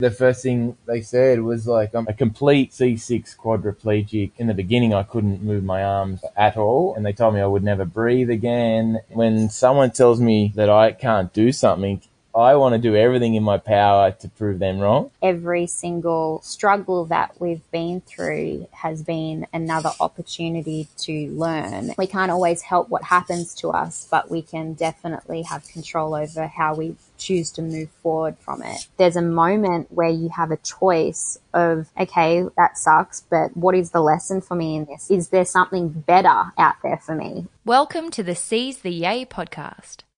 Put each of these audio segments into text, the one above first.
The first thing they said was like, I'm a complete C6 quadriplegic. In the beginning, I couldn't move my arms at all. And they told me I would never breathe again. When someone tells me that I can't do something, I want to do everything in my power to prove them wrong. Every single struggle that we've been through has been another opportunity to learn. We can't always help what happens to us, but we can definitely have control over how we choose to move forward from it. There's a moment where you have a choice of, okay, that sucks, but what is the lesson for me in this? Is there something better out there for me? Welcome to the Seize the Yay podcast.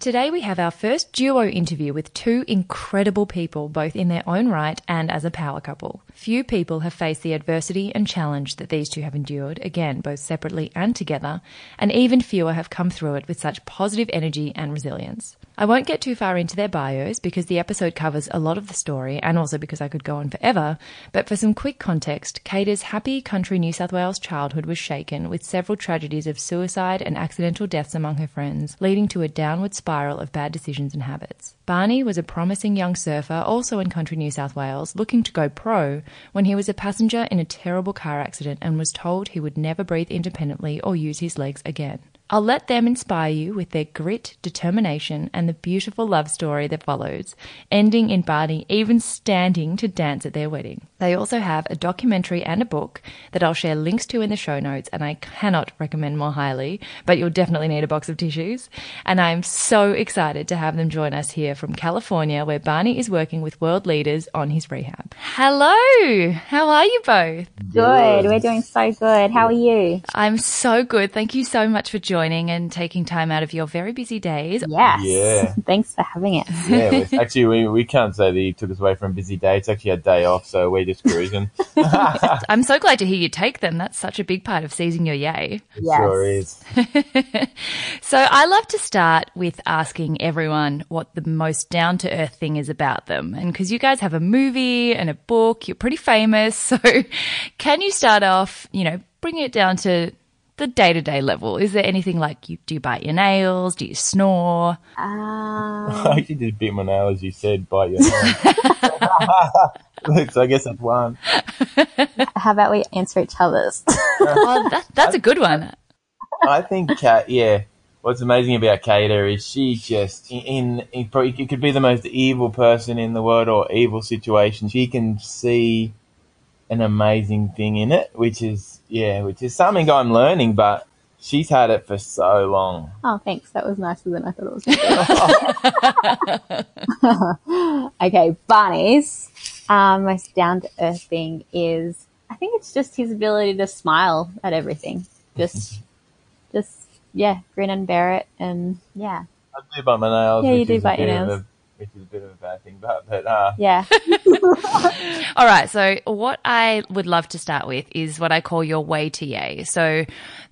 Today we have our first duo interview with two incredible people, both in their own right and as a power couple. Few people have faced the adversity and challenge that these two have endured, again, both separately and together, and even fewer have come through it with such positive energy and resilience. I won't get too far into their bios because the episode covers a lot of the story and also because I could go on forever. But for some quick context, Kada's happy country New South Wales childhood was shaken with several tragedies of suicide and accidental deaths among her friends, leading to a downward spiral of bad decisions and habits. Barney was a promising young surfer, also in country New South Wales, looking to go pro when he was a passenger in a terrible car accident and was told he would never breathe independently or use his legs again. I'll let them inspire you with their grit, determination, and the beautiful love story that follows, ending in Barney even standing to dance at their wedding. They also have a documentary and a book that I'll share links to in the show notes, and I cannot recommend more highly, but you'll definitely need a box of tissues. And I'm so excited to have them join us here from California, where Barney is working with world leaders on his rehab. Hello! How are you both? Good. We're doing so good. How are you? I'm so good. Thank you so much for joining and taking time out of your very busy days. Yes. Yeah. Thanks for having us. Yeah, actually, we, we can't say that he took us away from a busy day. It's actually a day off, so we're just cruising. I'm so glad to hear you take them. That's such a big part of seizing your yay. Yes. sure is. So I love to start with asking everyone what the most down to earth thing is about them. And because you guys have a movie and a book, you're pretty famous. So can you start off, you know, bring it down to the day to day level? Is there anything like you do you bite your nails? Do you snore? Um, I actually did bit my nail, as you said, bite your nail. so I guess that's one. how about we answer each other's? Oh, that, that's a good one. I think Kat, yeah. What's amazing about Kada is she just in, in, in probably it could be the most evil person in the world or evil situation. She can see an amazing thing in it, which is yeah, which is something I'm learning. But she's had it for so long. oh, thanks. That was nicer than I thought it was going to be. okay, Barney's um, most down to earth thing is I think it's just his ability to smile at everything. Just, just yeah, grin and bear it, and yeah, I do bite my nails. Yeah, you do bite your nails. Which is a bit of a bad thing, but but uh, yeah. All right. So what I would love to start with is what I call your way to yay. So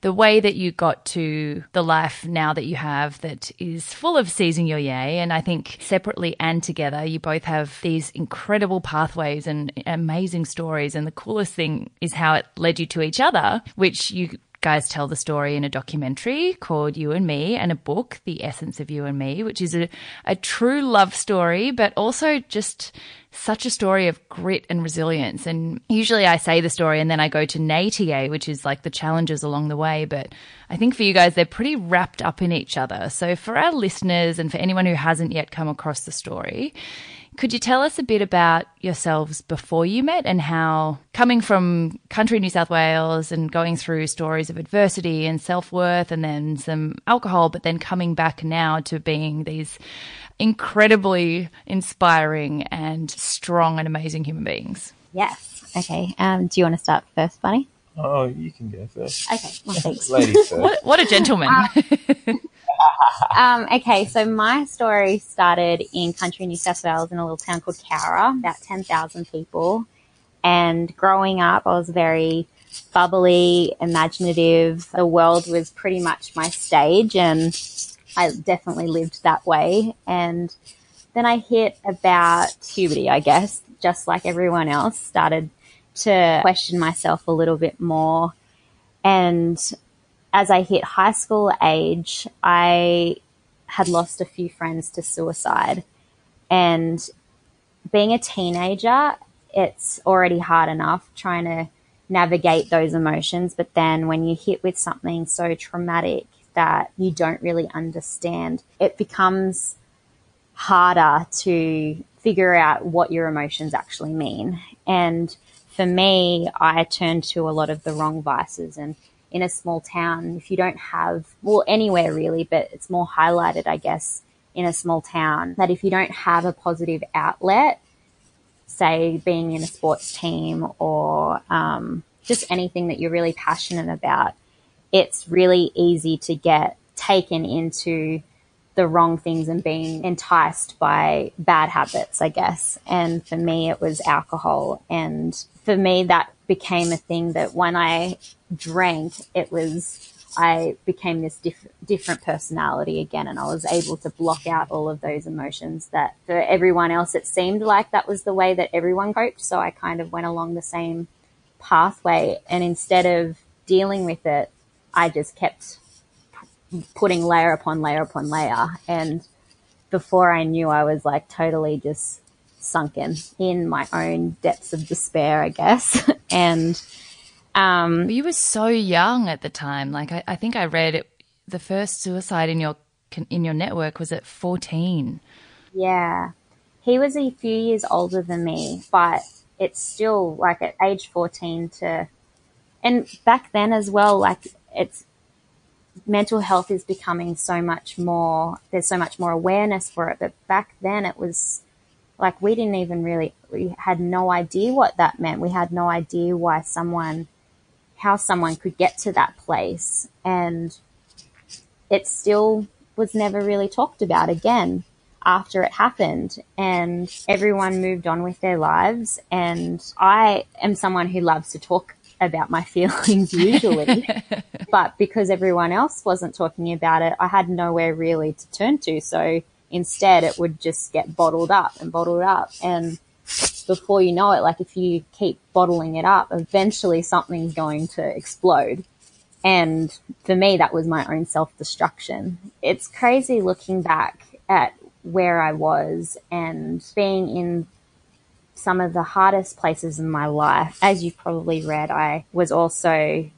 the way that you got to the life now that you have that is full of seizing your yay. And I think separately and together, you both have these incredible pathways and amazing stories. And the coolest thing is how it led you to each other, which you guys tell the story in a documentary called You and Me and a book, The Essence of You and Me, which is a, a true love story, but also just such a story of grit and resilience. And usually I say the story and then I go to NATA, which is like the challenges along the way. But I think for you guys, they're pretty wrapped up in each other. So for our listeners and for anyone who hasn't yet come across the story, could you tell us a bit about yourselves before you met and how coming from country New South Wales and going through stories of adversity and self worth and then some alcohol, but then coming back now to being these incredibly inspiring and strong and amazing human beings? Yes. Okay. Um, do you want to start first, Bunny? Oh, you can go first. Okay. Well, thanks. Ladies first. What, what a gentleman. Um, Um, okay, so my story started in country New South Wales in a little town called Cowra, about 10,000 people. And growing up, I was very bubbly, imaginative. The world was pretty much my stage, and I definitely lived that way. And then I hit about puberty, I guess, just like everyone else, started to question myself a little bit more. And as I hit high school age, I had lost a few friends to suicide. And being a teenager, it's already hard enough trying to navigate those emotions. But then when you hit with something so traumatic that you don't really understand, it becomes harder to figure out what your emotions actually mean. And for me, I turned to a lot of the wrong vices and in a small town, if you don't have, well, anywhere really, but it's more highlighted, I guess, in a small town, that if you don't have a positive outlet, say being in a sports team or um, just anything that you're really passionate about, it's really easy to get taken into the wrong things and being enticed by bad habits, I guess. And for me, it was alcohol. And for me, that became a thing that when I drank, it was, I became this diff- different personality again. And I was able to block out all of those emotions that for everyone else, it seemed like that was the way that everyone coped. So I kind of went along the same pathway. And instead of dealing with it, I just kept putting layer upon layer upon layer. And before I knew, I was like totally just sunken in my own depths of despair, I guess. and um, you were so young at the time. Like I, I think I read it, the first suicide in your in your network was at fourteen. Yeah, he was a few years older than me, but it's still like at age fourteen to, and back then as well. Like it's mental health is becoming so much more, there's so much more awareness for it. But back then it was like we didn't even really, we had no idea what that meant. We had no idea why someone, how someone could get to that place. And it still was never really talked about again after it happened and everyone moved on with their lives. And I am someone who loves to talk about my feelings usually. but because everyone else wasn't talking about it, I had nowhere really to turn to. So instead it would just get bottled up and bottled up. And before you know it, like if you keep bottling it up, eventually something's going to explode. And for me, that was my own self destruction. It's crazy looking back at where I was and being in some of the hardest places in my life. As you've probably read, I was also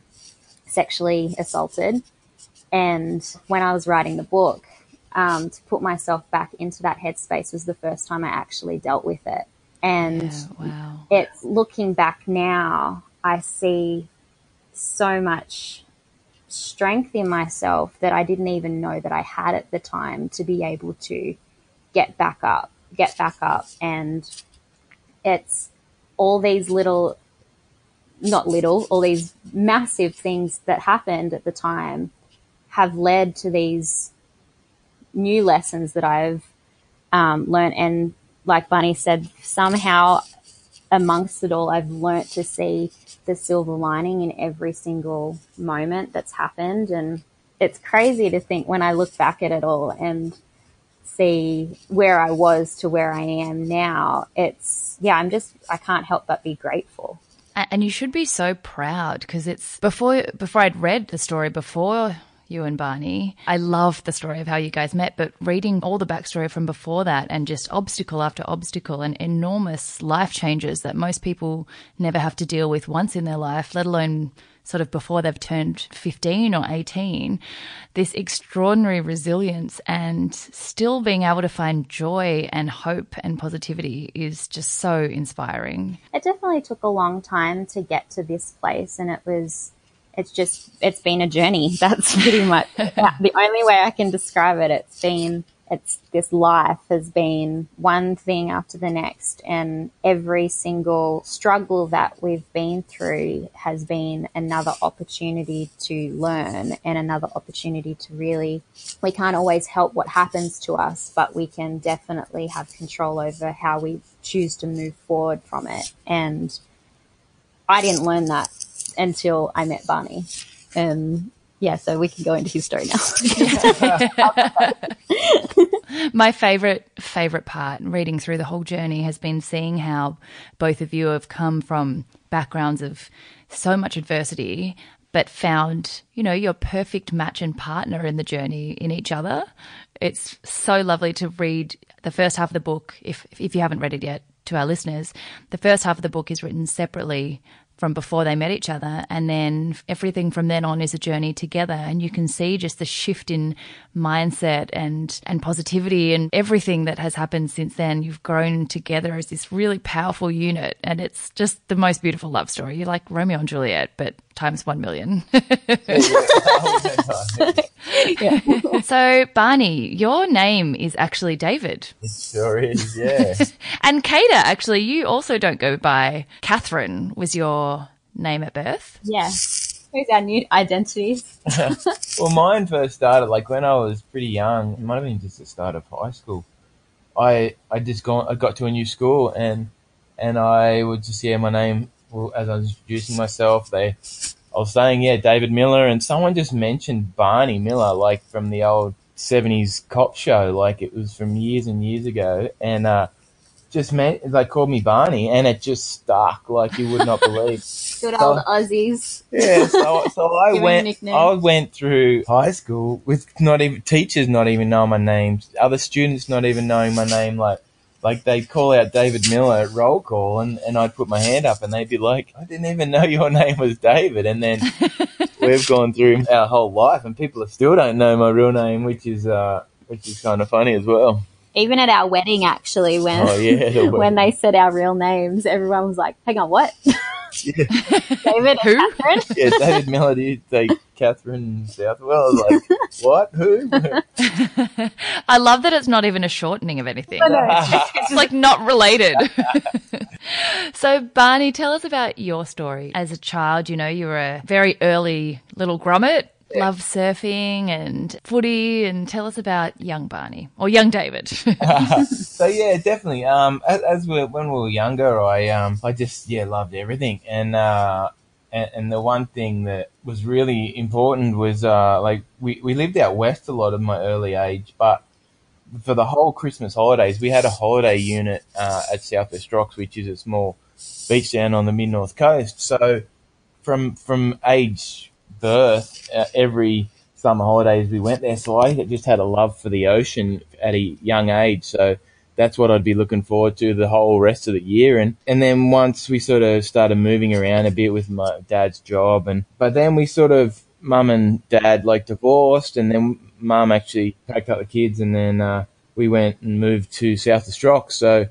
sexually assaulted. And when I was writing the book, um, to put myself back into that headspace was the first time I actually dealt with it. And yeah, wow. it's looking back now, I see so much strength in myself that I didn't even know that I had at the time to be able to get back up, get back up and it's all these little, not little, all these massive things that happened at the time have led to these new lessons that I've um, learned. And like Bunny said, somehow amongst it all, I've learnt to see the silver lining in every single moment that's happened. And it's crazy to think when I look back at it all and see where I was to where I am now, it's, yeah, I'm just, I can't help but be grateful. And you should be so proud because it's before, before I'd read the story before you and Barney. I love the story of how you guys met, but reading all the backstory from before that and just obstacle after obstacle and enormous life changes that most people never have to deal with once in their life, let alone sort of before they've turned 15 or 18, this extraordinary resilience and still being able to find joy and hope and positivity is just so inspiring. It definitely took a long time to get to this place, and it was. It's just, it's been a journey. That's pretty much the only way I can describe it. It's been it's this life has been one thing after the next and every single struggle that we've been through has been another opportunity to learn and another opportunity to really we can't always help what happens to us but we can definitely have control over how we choose to move forward from it and I didn't learn that until I met Barney and yeah, so we can go into his story now. My favorite favorite part reading through the whole journey has been seeing how both of you have come from backgrounds of so much adversity but found, you know, your perfect match and partner in the journey in each other. It's so lovely to read the first half of the book if if you haven't read it yet to our listeners. The first half of the book is written separately from before they met each other. And then everything from then on is a journey together. And you can see just the shift in mindset and, and positivity and everything that has happened since then. You've grown together as this really powerful unit. And it's just the most beautiful love story. You're like Romeo and Juliet, but times one million. yeah. so, Barney, your name is actually David. It sure is, yeah. and Kada, actually, you also don't go by Catherine, was your name at birth? Yeah. Who's our new identities? well, mine first started like when I was pretty young. It might have been just the start of high school. I I just gone I got to a new school and and I would just yeah my name well, as I was introducing myself they I was saying yeah David Miller and someone just mentioned Barney Miller like from the old 70s cop show like it was from years and years ago and uh just meant they called me Barney, and it just stuck like you would not believe. Good so, old Aussies. Yeah, so, so I went. I went through high school with not even teachers not even knowing my name, other students not even knowing my name. Like, like they'd call out David Miller at roll call, and and I'd put my hand up, and they'd be like, "I didn't even know your name was David," and then. we've gone through our whole life, and people still don't know my real name, which is uh, which is kind of funny as well even at our wedding, actually, when oh, yeah, the when they said our real names, everyone was like, "Hang on, what?" Yeah. David Who? Catherine? yeah, David Melody, like Catherine Southwell. I was like, what? Who? I love that it's not even a shortening of anything. it's like not related. so, Barney, tell us about your story. As a child, you know, you were a very early little grommet yeah. love surfing and footy. And tell us about young Barney or young David. so yeah, definitely. Um, as, as we when we were younger, I um, I just yeah loved everything, and uh, and, and the one thing that was really important was uh, like we we lived out west a lot of my early age, but for the whole Christmas holidays, we had a holiday unit uh, at Southwest Rocks, which is a small beach down on the mid north coast. So from from age birth, uh, every summer holidays we went there. So I just had a love for the ocean at a young age. So that's what I'd be looking forward to the whole rest of the year. And, and then once we sort of started moving around a bit with my dad's job and, but then we sort of, mum and dad like divorced and then mum actually packed up the kids and then, uh, we went and moved to South Australia. So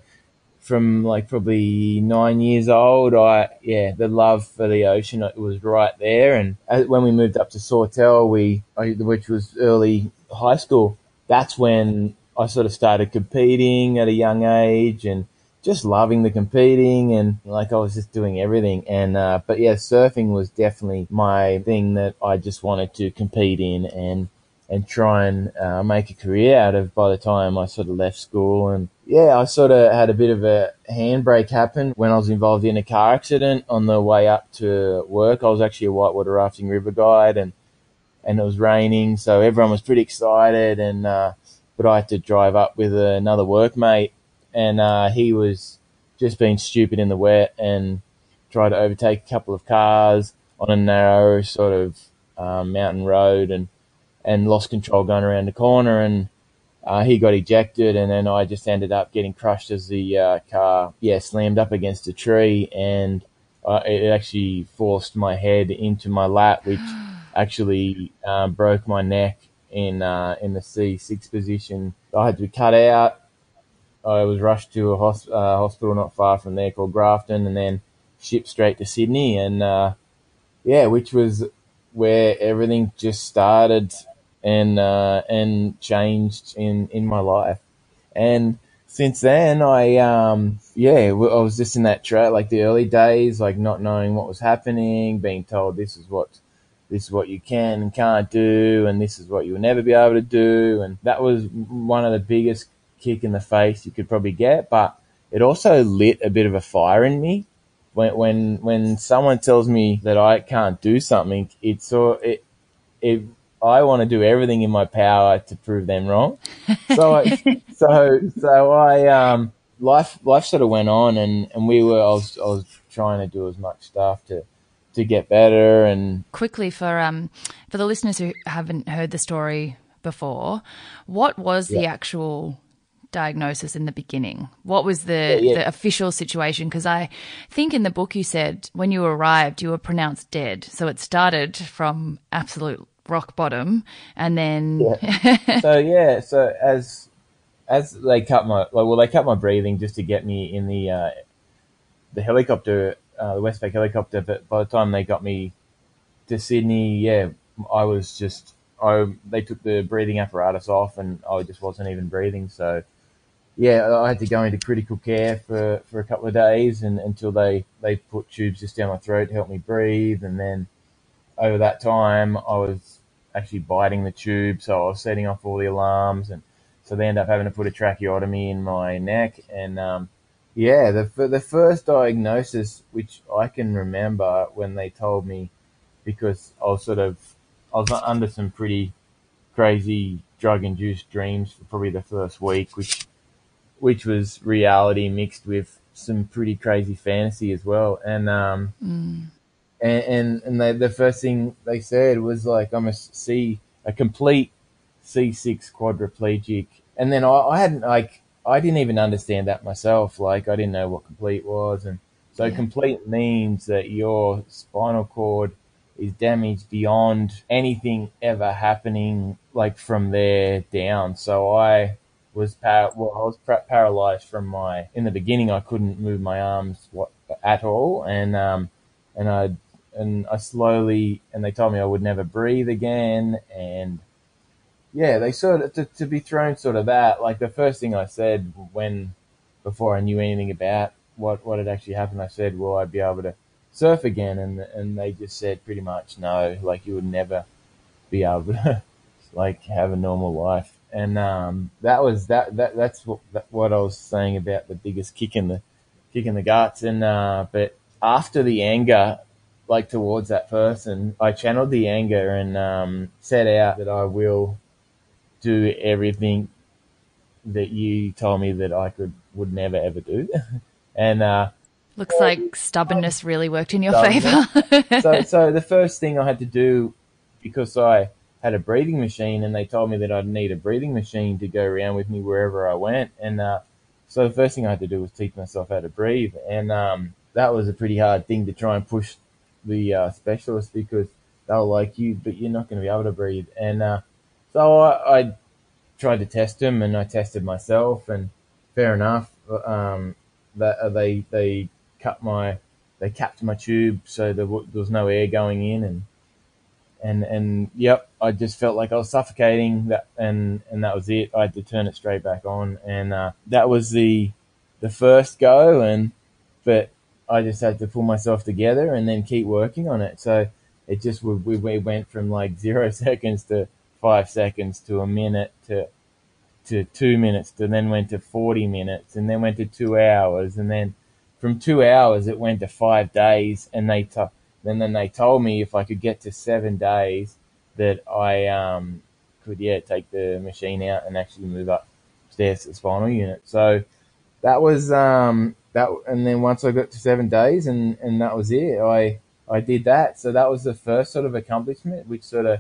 from like probably nine years old, I yeah, the love for the ocean was right there. And as, when we moved up to Sawtell, we which was early high school, that's when I sort of started competing at a young age and just loving the competing and like I was just doing everything. And uh, but yeah, surfing was definitely my thing that I just wanted to compete in and and try and uh, make a career out of by the time I sort of left school. And yeah, I sort of had a bit of a handbrake happen when I was involved in a car accident on the way up to work. I was actually a whitewater rafting river guide and, and it was raining. So everyone was pretty excited. And, uh, but I had to drive up with another workmate and, uh, he was just being stupid in the wet and tried to overtake a couple of cars on a narrow sort of, um, mountain road and, and lost control going around the corner and uh, he got ejected and then I just ended up getting crushed as the uh, car yeah slammed up against a tree and uh, it actually forced my head into my lap which actually um, broke my neck in uh, in the C6 position. I had to be cut out. I was rushed to a hosp- uh, hospital not far from there called Grafton and then shipped straight to Sydney and uh, yeah which was where everything just started and uh, and changed in in my life. And since then, I um yeah, I was just in that track like the early days, like not knowing what was happening, being told this is what this is what you can and can't do, and this is what you'll never be able to do, and that was one of the biggest kick in the face you could probably get. But it also lit a bit of a fire in me when when when someone tells me that I can't do something. It's it it I want to do everything in my power to prove them wrong. So, I, so, so I, um, life, life sort of went on and, and we were, I was, I was trying to do as much stuff to, to get better and quickly for, um, for the listeners who haven't heard the story before, what was yeah. the actual diagnosis in the beginning? What was the, yeah, yeah. the official situation? Because I think in the book you said when you arrived, you were pronounced dead. So it started from absolute rock bottom, and then yeah. so yeah, so as as they cut my like, well, they cut my breathing just to get me in the uh, the helicopter, uh, the Westpac helicopter. But by the time they got me to Sydney, yeah, I was just I they took the breathing apparatus off, and I just wasn't even breathing. So yeah, I had to go into critical care for, for a couple of days, and until they they put tubes just down my throat to help me breathe, and then over that time I was actually biting the tube, so I was setting off all the alarms, and so they end up having to put a tracheotomy in my neck. And um, yeah, the the first diagnosis, which I can remember when they told me, because I was sort of I was under some pretty crazy drug induced dreams for probably the first week, which which was reality mixed with some pretty crazy fantasy as well. And um, mm and and, and they, the first thing they said was like I'm a C a complete C6 quadriplegic, and then I, I hadn't like I didn't even understand that myself. Like I didn't know what complete was, and so yeah. complete means that your spinal cord is damaged beyond anything ever happening like from there down. So I was par- well, I was par- paralyzed from my in the beginning. I couldn't move my arms what, at all, and um, and I and I slowly, and they told me I would never breathe again. And yeah, they sort of, to, to be thrown sort of that, like the first thing I said when, before I knew anything about what, what had actually happened, I said, will I'd be able to surf again? And, and they just said pretty much no, like you would never be able to like have a normal life. And, um, that was that, that, that's what, what I was saying about the biggest kick in the, kick in the guts. And, uh, but after the anger, like towards that person, I channeled the anger and um, set out that I will do everything that you told me that I could would never ever do, and uh, looks like stubbornness really worked in your favor. so, so the first thing I had to do because I had a breathing machine, and they told me that I'd need a breathing machine to go around with me wherever I went, and uh, so the first thing I had to do was teach myself how to breathe, and um, that was a pretty hard thing to try and push the uh, specialist because they'll like you, but you're not going to be able to breathe. And uh, so I, I, tried to test them, and I tested myself, and fair enough. Um, that uh, they they cut my they capped my tube so there, w- there was no air going in, and and and yep, I just felt like I was suffocating. That and and that was it. I had to turn it straight back on, and uh, that was the the first go. And but I just had to pull myself together and then keep working on it. So it just we, we went from like zero seconds to five seconds to a minute to to two minutes to then went to 40 minutes and then went to two hours and then from two hours it went to five days and they t- then then they told me if I could get to seven days that I um could yeah take the machine out and actually move upstairs to the spinal unit. So that was um that and then once I got to seven days and and that was it. I I did that. So that was the first sort of accomplishment, which sort of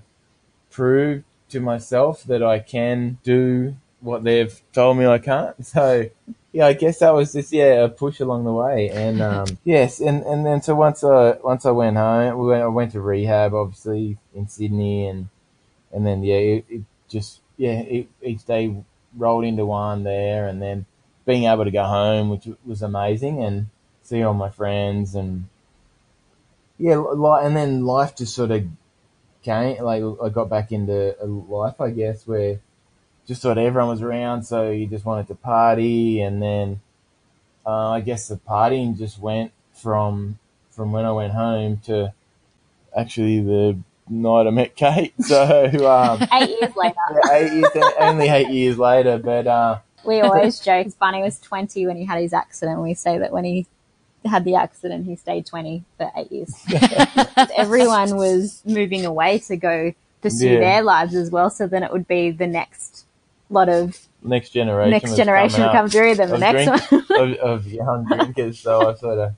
proved to myself that I can do what they've told me I can't. So yeah, I guess that was just yeah a push along the way. And um, yes, and and then so once I once I went home, we went, I went to rehab, obviously in Sydney, and and then yeah, it, it just yeah it, each day rolled into one there, and then being able to go home, which was amazing, and see all my friends and yeah, like and then life just sort of came, like I got back into life, I guess, where just thought everyone was around, so you just wanted to party, and then uh, I guess the partying just went from from when I went home to actually the night I met Kate. So um, eight years later, yeah, eight years, only eight years later, but uh, we always joke. Barney was twenty when he had his accident. We say that when he had the accident, he stayed 20 for eight years. Everyone was moving away to go pursue yeah. their lives as well. So then it would be the next lot of next generation. Next generation would come through. Then the next drink, one of, of, young drinkers. So I sort of.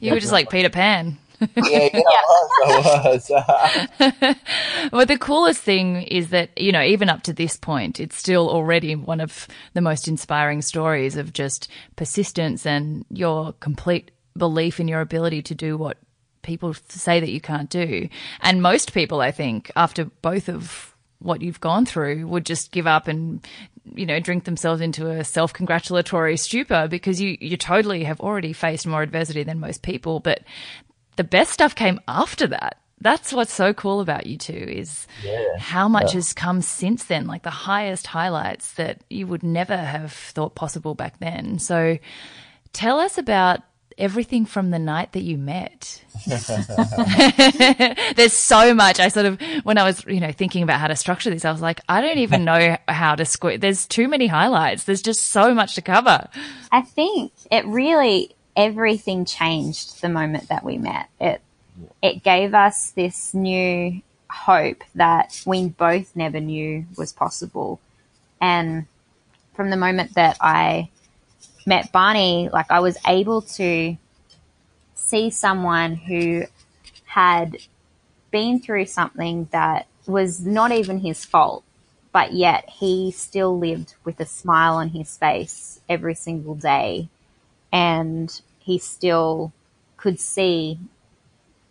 You were just like Peter Pan. Yeah, yeah, I was. I was. well, the coolest thing is that, you know, even up to this point, it's still already one of the most inspiring stories of just persistence and your complete belief in your ability to do what people say that you can't do. And most people, I think, after both of what you've gone through, would just give up and, you know, drink themselves into a self congratulatory stupor because you, you totally have already faced more adversity than most people. But the best stuff came after that. That's what's so cool about you two is yeah. how much yeah. has come since then, like the highest highlights that you would never have thought possible back then. So tell us about everything from the night that you met. There's so much. I sort of, when I was, you know, thinking about how to structure this, I was like, I don't even know how to square. There's too many highlights. There's just so much to cover. I think it really, everything changed the moment that we met. It, it gave us this new hope that we both never knew was possible. And from the moment that I met Barney, like I was able to see someone who had been through something that was not even his fault, but yet he still lived with a smile on his face every single day. And he still could see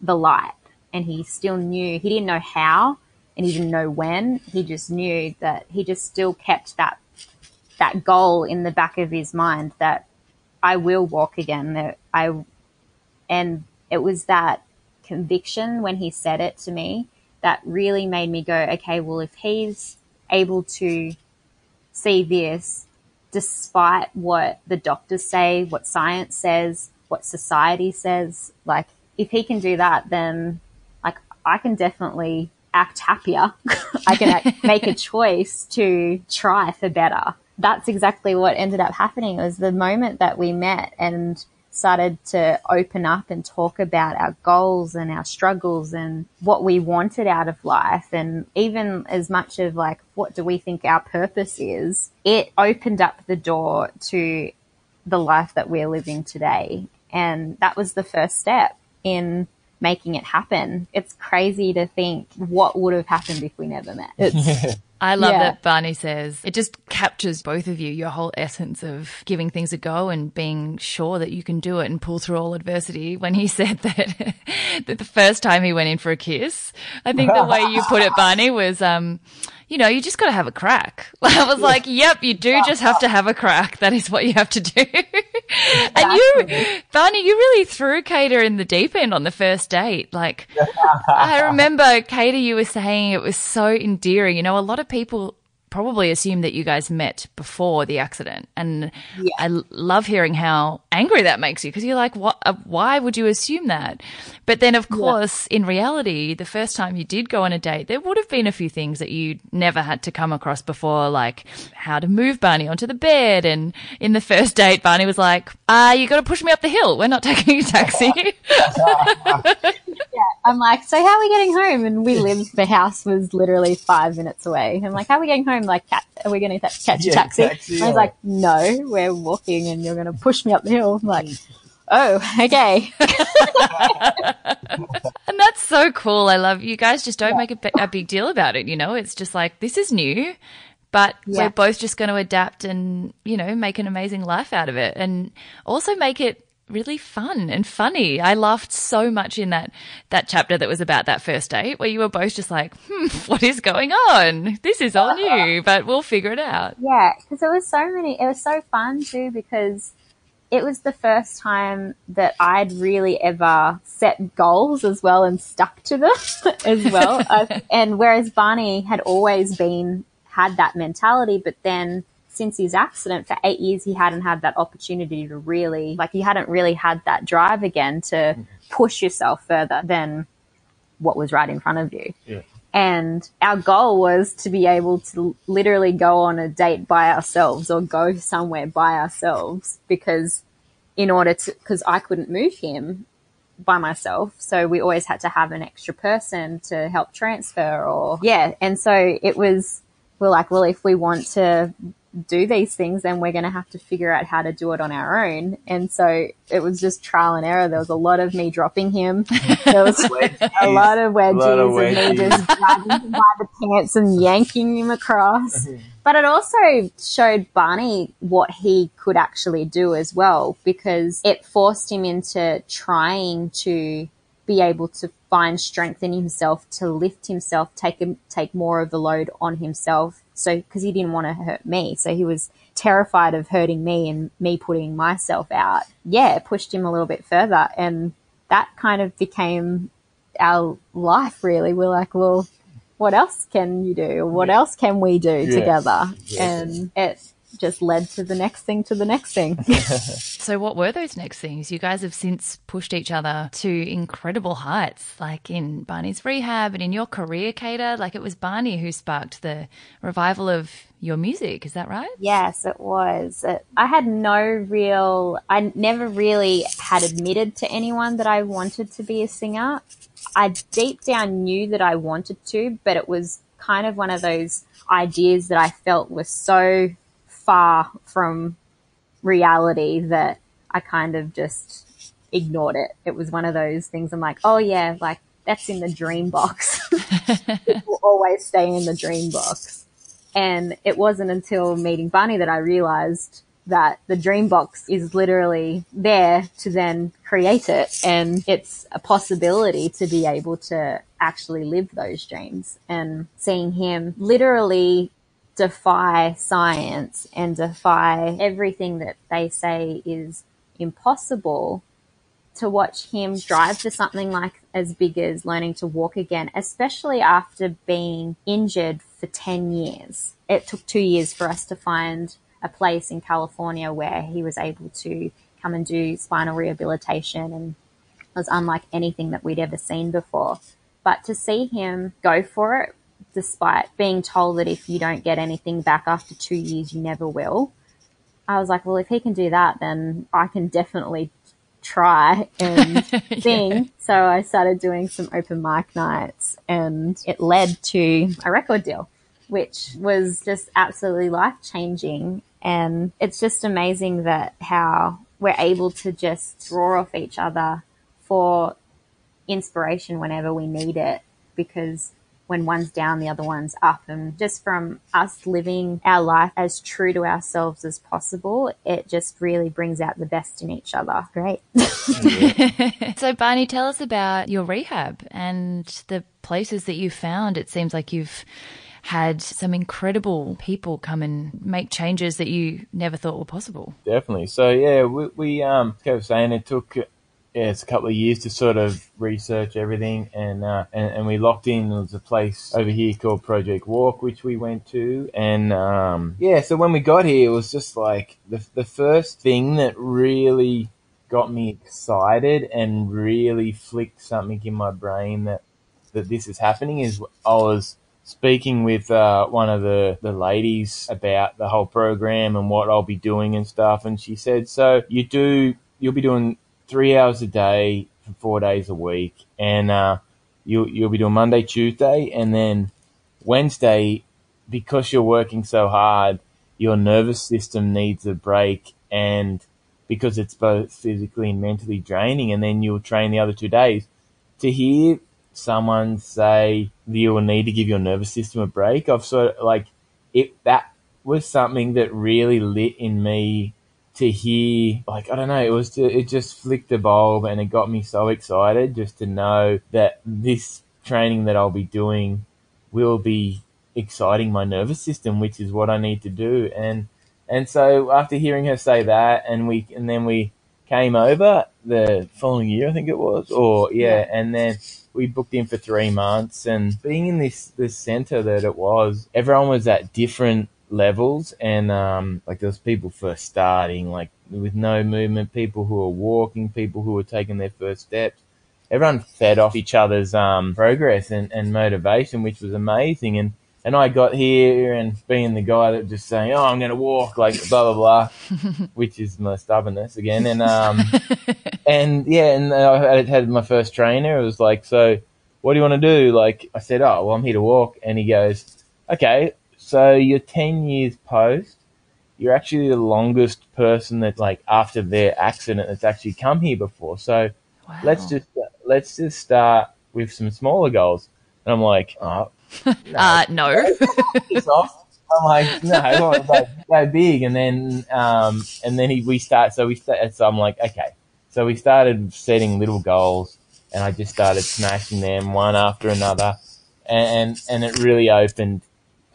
the light and he still knew, he didn't know how and he didn't know when. He just knew that he just still kept that that goal in the back of his mind that I will walk again. That I, and it was that conviction when he said it to me that really made me go, okay, well, if he's able to see this, despite what the doctors say, what science says, what society says, like if he can do that, then like I can definitely act happier. I can act, make a choice to try for better that's exactly what ended up happening. It was the moment that we met and started to open up and talk about our goals and our struggles and what we wanted out of life. And even as much of like what do we think our purpose is it opened up the door to the life that we're living today. And that was the first step in making it happen. It's crazy to think what would have happened if we never met. It's I love yeah. that Barney says it just captures both of you, your whole essence of giving things a go and being sure that you can do it and pull through all adversity. When he said that, that the first time he went in for a kiss, I think the way you put it, Barney, was, um, you know, you just got to have a crack. I was like, yep, you do just have to have a crack. That is what you have to do. and you, Barney, you really threw Kada in the deep end on the first date. Like, I remember, Kada, you were saying it was so endearing. You know, a lot of people probably assume that you guys met before the accident. And yeah. I love hearing how angry that makes you because you're like, what, uh, why would you assume that? But then, of course, yeah. in reality, the first time you did go on a date, there would have been a few things that you never had to come across before, like how to move Barney onto the bed. And in the first date, Barney was like, uh, you got to push me up the hill. We're not taking a taxi. yeah. I'm like, so how are we getting home? And we lived, the house was literally five minutes away. I'm like, how are we getting home? Like, are we going to catch a taxi? taxi I was like, no, we're walking and you're going to push me up the hill. I'm like, oh, okay. and that's so cool. I love you guys. Just don't make a, a, big deal about it. You know, it's just like this is new, but yeah. we're both just going to adapt and you know make an amazing life out of it, and also make it really fun and funny. I laughed so much in that that chapter that was about that first date where you were both just like, hmm, what is going on? This is all new, but we'll figure it out. Yeah, because it was so many. It was so fun too because it was the first time that I'd really ever set goals as well and stuck to them as well. and whereas Barney had always been, had that mentality, but then since his accident for eight years, he hadn't had that opportunity to really, like, he hadn't really had that drive again to mm-hmm. push yourself further than what was right in front of you. Yeah. And our goal was to be able to literally go on a date by ourselves or go somewhere by ourselves because in order to, because I couldn't move him by myself. So we always had to have an extra person to help transfer or, yeah. And so it was, we're like, well, if we want to do these things, then we're going to have to figure out how to do it on our own. And so it was just trial and error. There was a lot of me dropping him. There was a lot of wedgies, lot of and me just grabbing him by the pants and yanking him across. But it also showed Barney what he could actually do as well because it forced him into trying to be able to find strength in himself to lift himself, take him, take more of the load on himself. So, because he didn't want to hurt me, so he was terrified of hurting me and me putting myself out. Yeah, pushed him a little bit further, and that kind of became our life. Really, we're like, well, what else can you do? What else can we do Yeah. together? Yeah. And it just led to the next thing to the next thing. So, what were those next things? You guys have since pushed each other to incredible heights, like in Barney's rehab and in your career, Kada. Like it was Barney who sparked the revival of your music. Is that right? Yes, it was. Uh, I had no real, I never really had admitted to anyone that I wanted to be a singer. I deep down knew that I wanted to, but it was kind of one of those ideas that I felt was so far from reality that I kind of just ignored it. It was one of those things I'm like, oh yeah, like that's in the dream box. It will always stay in the dream box. And it wasn't until meeting Barney that I realized that the dream box is literally there to then create it. And it's a possibility to be able to actually live those dreams and seeing him literally defy science and defy everything that they say is impossible to watch him drive to something like as big as learning to walk again, especially after being injured for 10 years. It took two years for us to find a place in California where he was able to come and do spinal rehabilitation and was unlike anything that we'd ever seen before. But to see him go for it, despite being told that if you don't get anything back after two years, you never will. I was like, well, if he can do that, then I can definitely try and sing. So I started doing some open mic nights and it led to a record deal, which was just absolutely life changing. And it's just amazing that how we're able to just draw off each other for inspiration whenever we need it because when one's down, the other one's up. And just from us living our life as true to ourselves as possible, it just really brings out the best in each other. Great. So, Barney, tell us about your rehab and the places that you found. It seems like you've had some incredible people come and make changes that you never thought were possible. Definitely. So yeah, we, we um, like I was saying, it took yeah, it's a couple of years to sort of research everything, and uh, and, and we locked in. There's a place over here called Project Walk, which we went to, and um, yeah. So when we got here, it was just like the the first thing that really got me excited and really flicked something in my brain that that this is happening is I was speaking with uh, one of the, the ladies about the whole program and what I'll be doing and stuff, and she said, "So you do you'll be doing three hours a day for four days a week, and uh, you you'll be doing Monday, Tuesday, and then Wednesday because you're working so hard, your nervous system needs a break, and because it's both physically and mentally draining, and then you'll train the other two days." To hear someone say that you will need to give your nervous system a break, I've sort of like it. That was something that really lit in me to hear. Like I don't know, it was to, it just flicked a bulb, and it got me so excited just to know that this training that I'll be doing will be exciting my nervous system, which is what I need to do. And And so after hearing her say that, and we and then we came over the following year, I think it was, or yeah, and then we booked in for three months. And being in this this center that it was, everyone was at different levels, and um, like there was people first starting, like with no movement, people who were walking, people who were taking their first steps. Everyone fed off each other's um, progress and, and motivation, which was amazing. And and I got here and being the guy that just saying, "Oh, I'm going to walk," like blah blah blah, which is my stubbornness again. And um, and yeah, and I had, had my first trainer. It was like, "So, what do you want to do?" Like I said, "Oh, well, I'm here to walk." And he goes, "Okay, so you're ten years post. You're actually the longest person that, like, after their accident, that's actually come here before. So Wow. let's just let's just start with some smaller goals." And I'm like, "Oh." Uh, no. I'm like, no, well, like, go big, and then, um, and then he, we start. So we start. So I'm like, okay. So we started setting little goals, and I just started smashing them one after another, and and, and it really opened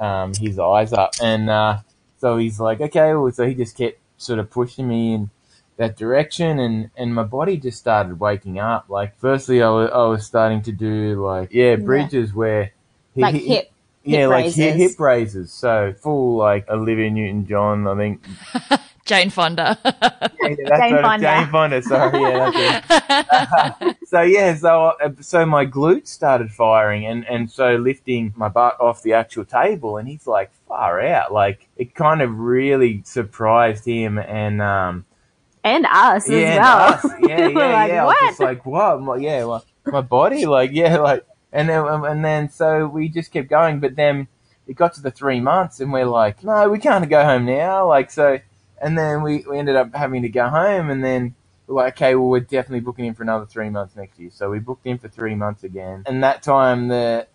um, his eyes up, and uh, so he's like, okay. Well, so he just kept sort of pushing me in that direction, and and my body just started waking up. Like, firstly, I was, I was starting to do like, yeah, bridges where. He, like he- hip. yeah, like hip, hip raises. So full like Olivia Newton John, I think. Jane Fonda. Yeah, Jane Fonda. Jane Fonda. Sorry, yeah, that's it. so yeah, so uh, so my glutes started firing, and and so lifting my butt off the actual table, and he's like far out. Like it kind of really surprised him, and um, and us yeah, as and well. us. yeah, yeah, like, yeah. I what? was just like, what? My, yeah, my, my body, like, yeah, like, and then um, and then so we just kept going, but then it got to the three months, and we're like, no, we can't go home now, like so, and then we we ended up having to go home, and then. we're Like, okay, well, we're definitely booking in for another three months next year. So we booked in for three months again. And that time, the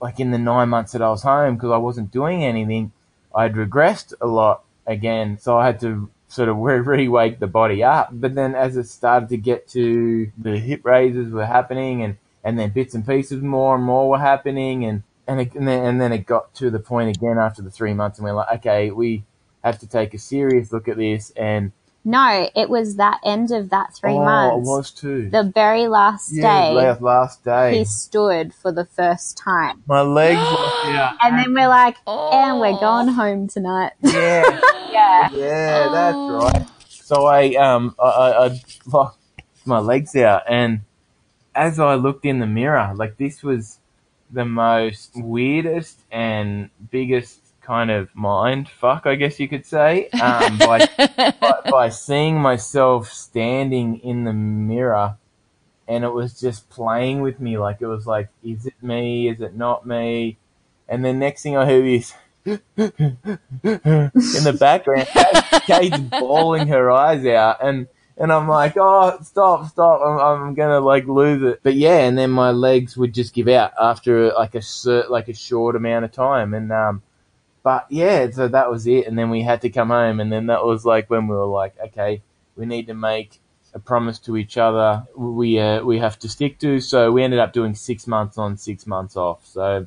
like in the nine months that I was home, because I wasn't doing anything, I'd regressed a lot again. So I had to sort of re- re-wake the body up. But then as it started to get to the hip raises were happening and, and then bits and pieces more and more were happening. And, and, it, and, then, and then it got to the point again after the three months and we're like, okay, we have to take a serious look at this. And no, it was that end of that three oh, months. it was too. The very last yeah, day, last, last day. he stood for the first time. My legs were yeah. And then we're like, Oh. and we're going home tonight. Yeah. yeah. Yeah, Oh. that's right. So I um I, I, I locked my legs out, and as I looked in the mirror, like this was the most weirdest and biggest kind of mind fuck, I guess you could say, um, by, by by seeing myself standing in the mirror. And it was just playing with me, like it was like, is it me? Is it not me? And then next thing I heard is in the background, Kate's bawling her eyes out, and and I'm like, oh, stop, stop, I'm, I'm gonna like lose it. But yeah, and then my legs would just give out after like a like a short amount of time, and um, but yeah, so that was it, and then we had to come home, and then that was like when we were like, okay, we need to make a promise to each other we uh, we have to stick to. So we ended up doing six months on, six months off. So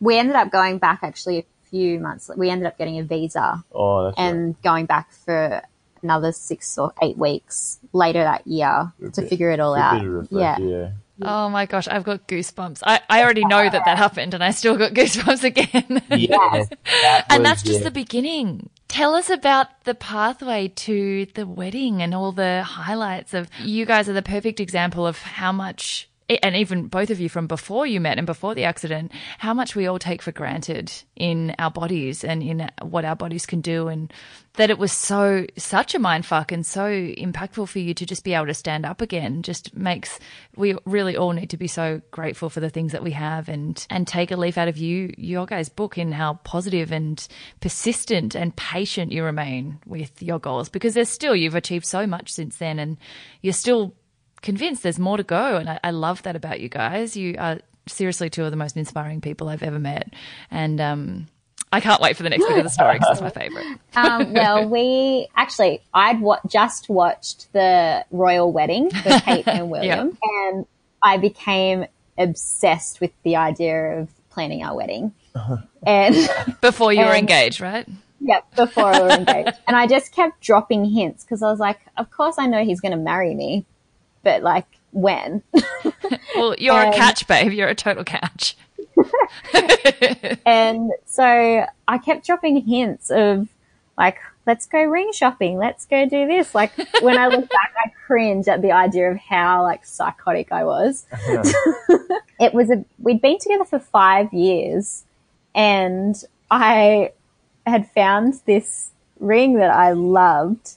We ended up going back actually a few months. We ended up getting a visa oh, that's right. and going back for another six or eight weeks later that year to bit- figure it all out. Yeah. yeah. Oh my gosh, I've got goosebumps. I, I already know that that happened and I still got goosebumps again. Yeah, that and that's just the beginning. Tell us about the pathway to the wedding and all the highlights of you guys are the perfect example of how much and even both of you from before you met and before the accident, how much we all take for granted in our bodies and in what our bodies can do and that it was so such a mind fuck and so impactful for you to just be able to stand up again just makes we really all need to be so grateful for the things that we have and and take a leaf out of you your guys book in how positive and persistent and patient you remain with your goals because there's still you've achieved so much since then and you're still convinced there's more to go and I, I love that about you guys you are seriously two of the most inspiring people I've ever met and um I can't wait for the next bit of the story because it's my favorite. Um, well, we actually, I'd wa- just watched the royal wedding for Kate and William, and I became obsessed with the idea of planning our wedding. and Before you were engaged, right? Yep, before we were engaged. And I just kept dropping hints because I was like, of course I know he's going to marry me, but like when? Well, you're a Um, catch, babe. You're a total catch. and so I kept dropping hints of like, let's go ring shopping, let's go do this. Like when I look back, I cringe at the idea of how like psychotic I was. it was a we'd been together for five years, and I had found this ring that I loved.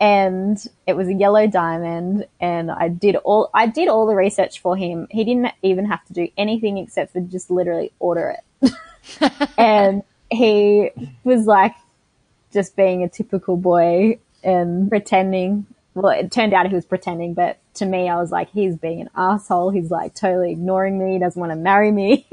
And it was a yellow diamond, and I did all I did all the research for him. He didn't even have to do anything except for just literally order it. and he was like just being a typical boy and pretending. Well, it turned out he was pretending, but to me, I was like, he's being an asshole. He's like totally ignoring me. He doesn't want to marry me.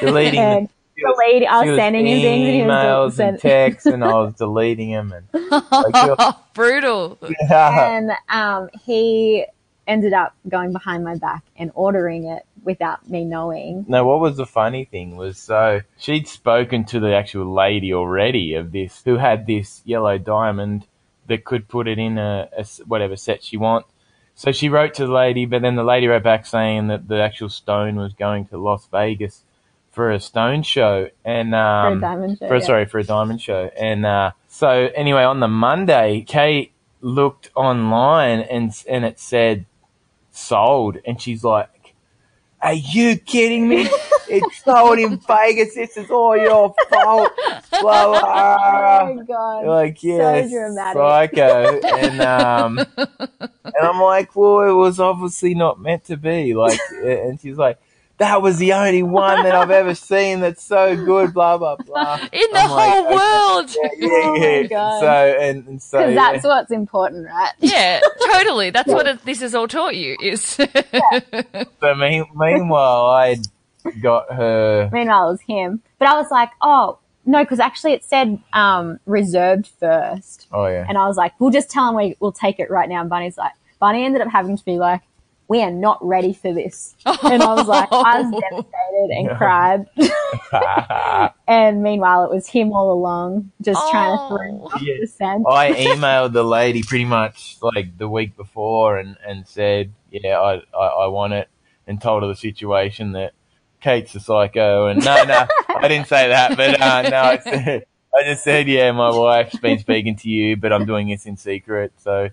Deleting and the, deleting, I was was sending him things and he was emails and texts, and I was deleting them. And like, Brutal. and um, he ended up going behind my back and ordering it without me knowing. No, what was the funny thing was so she'd spoken to the actual lady already of this who had this yellow diamond that could put it in a, a s- whatever set she want. So she wrote to the lady, but then the lady wrote back saying that the actual stone was going to Las Vegas for a stone show and For um, a diamond show. for yeah. sorry for a diamond show and uh, so anyway on the monday kate looked online and and it said sold and she's like are you kidding me it's sold in vegas this is all your fault blah, blah. Oh my god. like yeah dramatic. psycho and um and i'm like well it was obviously not meant to be like and she's like that was the only one that I've ever seen that's so good, blah blah blah. In the I'm like, whole okay. world. Yeah, yeah, Oh my. God. So and, and so Because yeah. that's what's important, right? Yeah, totally. That's what it, this has all taught you is so mean, meanwhile I got her. Meanwhile, it was him. But I was like, oh, no, because actually it said um, reserved first. Oh yeah. And I was like, we'll just tell him we, we'll take it right now. And Bunny's like, Bunny ended up having to be like, we are not ready for this. And I was like, I was devastated and cried. and meanwhile, it was him all along, just trying to throw him Oh. off Yeah. the scent. I emailed the lady pretty much like the week before and, and said, yeah, I, I, I want it and told her the situation that Kate's a psycho and no, no, I didn't say that, but uh, no, I, said, I just said, yeah, my wife's been speaking to you, but I'm doing this in secret. So,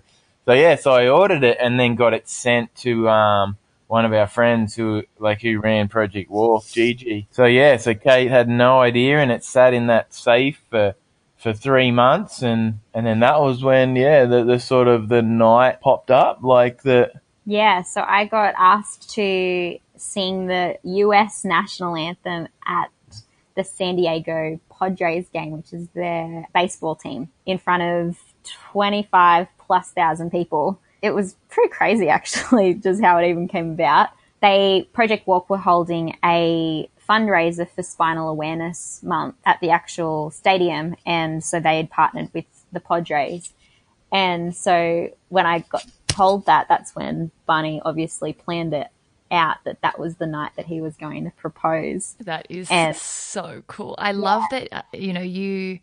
so yeah, so I ordered it and then got it sent to, um, one of our friends who, like, who ran Project Walk, Gigi. So yeah, so Kate had no idea and it sat in that safe for, for three months and and then that was when yeah the, the sort of the night popped up like the Yeah, so I got asked to sing the US national anthem at the San Diego Padres game, which is their baseball team, in front of 25 plus thousand people. It was pretty crazy, actually, just how it even came about. They, Project Walk, were holding a fundraiser for Spinal Awareness Month at the actual stadium, and so they had partnered with the Padres. And so when I got told that, that's when Barney obviously planned it out that that was the night that he was going to propose. That is And- so cool. I love that uh, you know you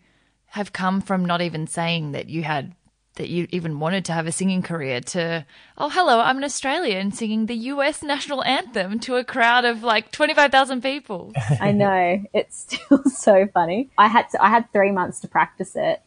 have come from not even saying that you had that you even wanted to have a singing career to oh hello I'm an Australian singing the US national anthem to a crowd of like 25,000 people. I know it's still so funny. I had to, I had three months to practice it,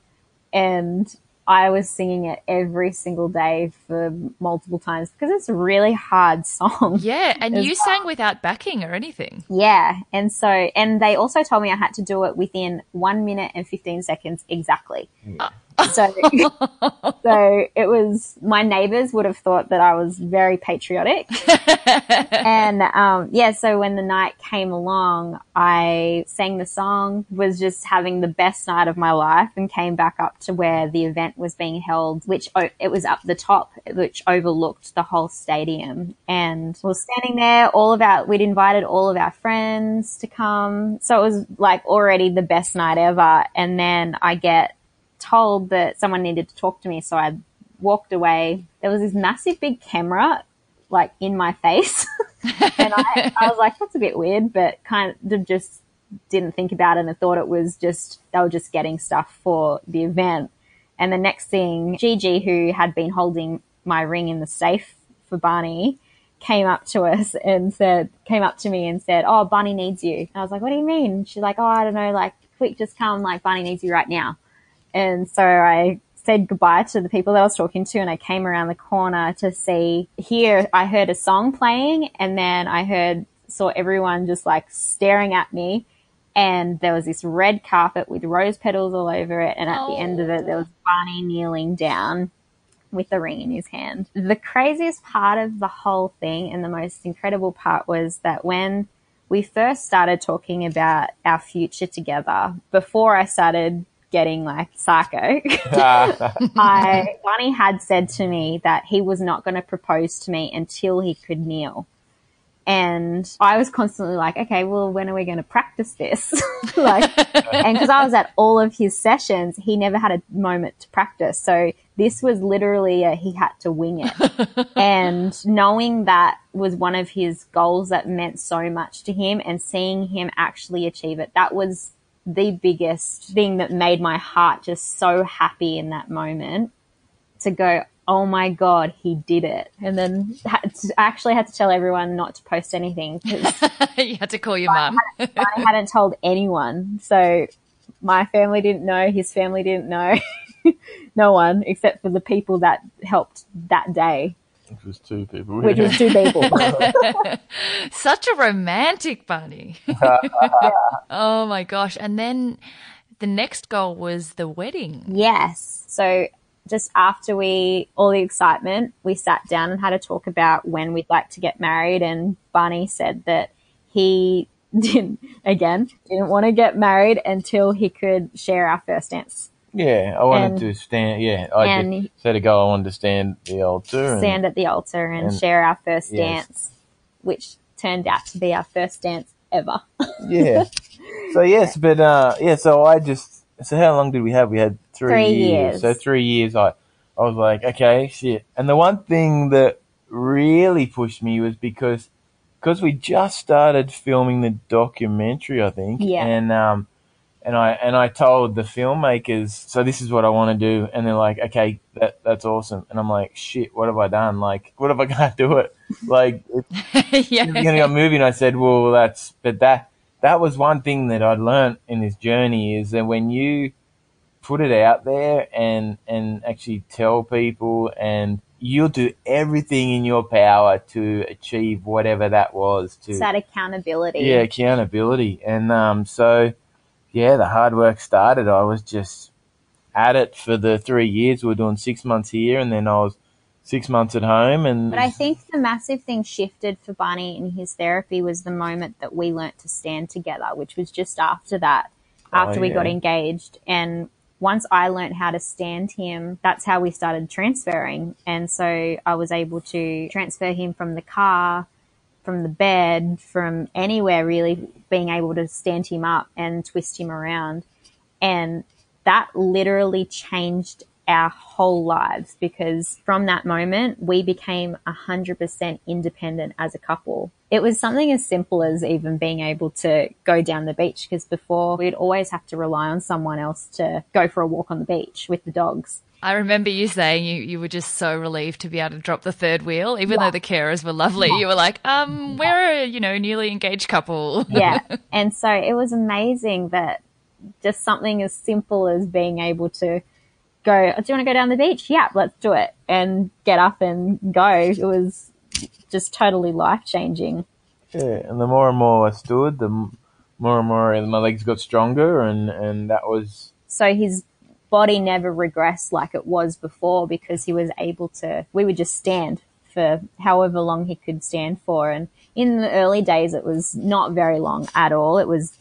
and I was singing it every single day for multiple times because it's a really hard song. Yeah, and As you sang without backing or anything. Yeah, and so and they also told me I had to do it within one minute and fifteen seconds exactly. Uh, So, so it was. My neighbors would have thought that I was very patriotic, and um, yeah. So when the night came along, I sang the song, was just having the best night of my life, and came back up to where the event was being held, which o- it was up the top, which overlooked the whole stadium, and was standing there. All of our we'd invited all of our friends to come, so it was like already the best night ever. And then I get told that someone needed to talk to me, so I walked away. There was this massive big camera like in my face. and I, I was like, that's a bit weird, but kind of just didn't think about it and thought it was just, they were just getting stuff for the event. And the next thing, Gigi, who had been holding my ring in the safe for Barney, came up to us and said, came up to me and said, Oh, Barney needs you. And I was like, What do you mean? She's like, Oh, I don't know, like, quick, just come, like, Barney needs you right now. And so I said goodbye to the people that I was talking to and I came around the corner to see here I heard a song playing and then I heard saw everyone just like staring at me and there was this red carpet with rose petals all over it and at oh. the end of it there was Barney kneeling down with the ring in his hand. The craziest part of the whole thing and the most incredible part was that when we first started talking about our future together, before I started getting like psycho, I, Bunny had said to me that he was not going to propose to me until he could kneel. And I was constantly like, okay, well, when are we going to practice this? like, and because I was at all of his sessions, he never had a moment to practice. So this was literally a, he had to wing it. and knowing that was one of his goals that meant so much to him and seeing him actually achieve it, that was the biggest thing that made my heart just so happy in that moment to go, oh my god, he did it. And then I actually had to tell everyone not to post anything because you had to call your mum. I, I hadn't told anyone, so my family didn't know, his family didn't know, no one except for the people that helped that day. Which was two people. Which was two people. Such a romantic bunny. oh my gosh. And then the next goal was the wedding. Yes. So just after we, all the excitement, we sat down and had a talk about when we'd like to get married. And Barney said that he didn't, again, didn't want to get married until he could share our first dance. Yeah, I wanted and, to stand. Yeah, I and did, said a go. I wanted to stand the altar, stand at the altar, and, and share our first yes. dance, which turned out to be our first dance ever. yeah. So yes, but uh, yeah. So I just. So how long did we have? We had three, three years. years. So three years. I I was like, okay, shit. And the one thing that really pushed me was because because we just started filming the documentary, I think. Yeah. And um, and I and I told the filmmakers, so this is what I want to do, and they're like, okay, that that's awesome, and I'm like, shit, what have I done? Like, what have I got to do it? Like, it's yeah. going to go movie, and I said, well, that's but that that was one thing that I'd learned in this journey is that when you put it out there and and actually tell people and you'll do everything in your power to achieve whatever that was to it's that accountability yeah accountability and um so yeah, the hard work started. I was just at it for the three years. We were doing six months here, and then I was six months at home. And but I think the massive thing shifted for Barney in his therapy was the moment that we learnt to stand together, which was just after that, oh, after oh, we got engaged. And once I learnt how to stand him, that's how we started transferring. And so I was able to transfer him from the car from the bed, from anywhere really, being able to stand him up and twist him around. And that literally changed our whole lives because from that moment we became 100% independent as a couple. It was something as simple as even being able to go down the beach because before we'd always have to rely on someone else to go for a walk on the beach with the dogs. I remember you saying you, you were just so relieved to be able to drop the third wheel, even yeah. though the carers were lovely. You were like, um, we're a, you know, newly engaged couple. yeah. And so it was amazing that just something as simple as being able to go, do you want to go down the beach? Yeah, let's do it. And get up and go. It was just totally life changing. Yeah. And the more and more I stood, the more and more my legs got stronger and, and that was. So his body never regressed like it was before because he was able to, we would just stand for however long he could stand for. And in the early days, it was not very long at all. It was,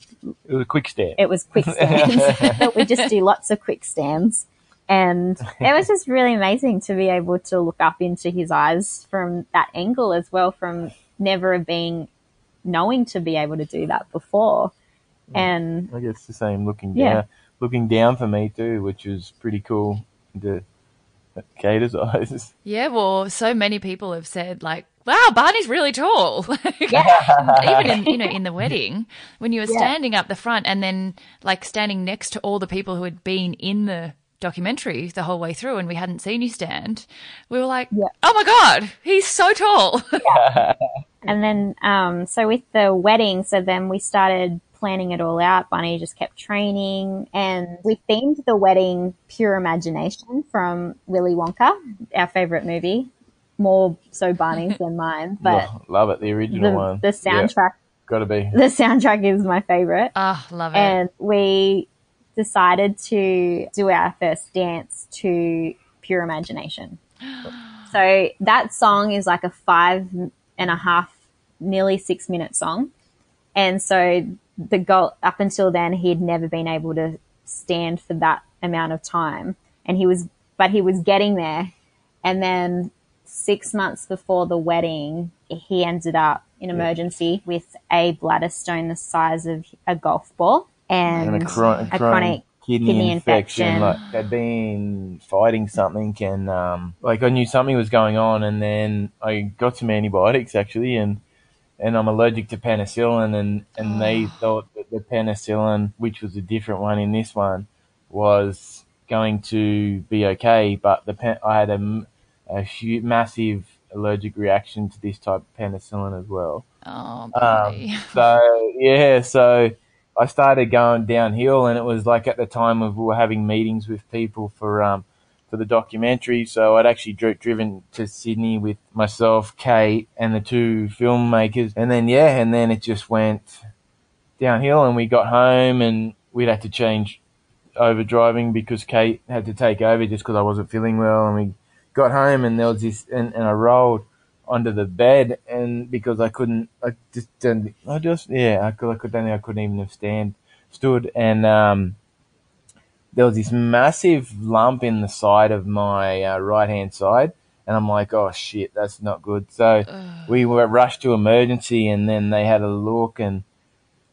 it was a quick stand. It was quick stands. But we just do lots of quick stands. And it was just really amazing to be able to look up into his eyes from that angle as well, from never being knowing to be able to do that before. And I guess the same looking down. Yeah looking down for me too, which was pretty cool. The Kada's eyes. Yeah, well, so many people have said like wow, Barney's really tall. Yeah, Even in, you know, in the wedding, when you were Yeah. standing up the front and then like standing next to all the people who had been in the documentary the whole way through and we hadn't seen you stand, we were like, Yeah. oh my God, he's so tall. And then, um, so with the wedding, so then we started planning it all out. Bunny just kept training and we themed the wedding Pure Imagination from Willy Wonka, our favorite movie. More so Barney's than mine, but Lo- love it, the original the, one. the soundtrack, Got to be. the soundtrack is my favorite. Ah, love it. and we decided to do our first dance to Pure Imagination. so that song is like a five and a half, nearly six minute song. And so the goal up until then, he had never been able to stand for that amount of time. And he was, but he was getting there. And then six months before the wedding, he ended up in emergency with a bladder stone the size of a golf ball and, and a, chron- a chronic chronic kidney, kidney infection. infection. Like they'd been fighting something, and um, like I knew something was going on, and then I got some antibiotics actually, and and I'm allergic to penicillin, and and they thought that the penicillin, which was a different one in this one, was going to be okay, but the pen- I had a, a hu- massive allergic reaction to this type of penicillin as well. oh, Um, so yeah, so I started going downhill, and it was like at the time of we were having meetings with people for um for the documentary. So I'd actually dri- driven to Sydney with myself, Kate, and the two filmmakers, and then yeah, and then it just went downhill, and we got home, and we'd had to change over driving because Kate had to take over just because I wasn't feeling well, and we got home, and there was this, and, and I rolled onto the bed and because I couldn't I just didn't I just yeah I could I could I couldn't even have stand stood and um there was this massive lump in the side of my uh, right hand side and I'm like oh shit that's not good. So we were rushed to emergency and then they had a look and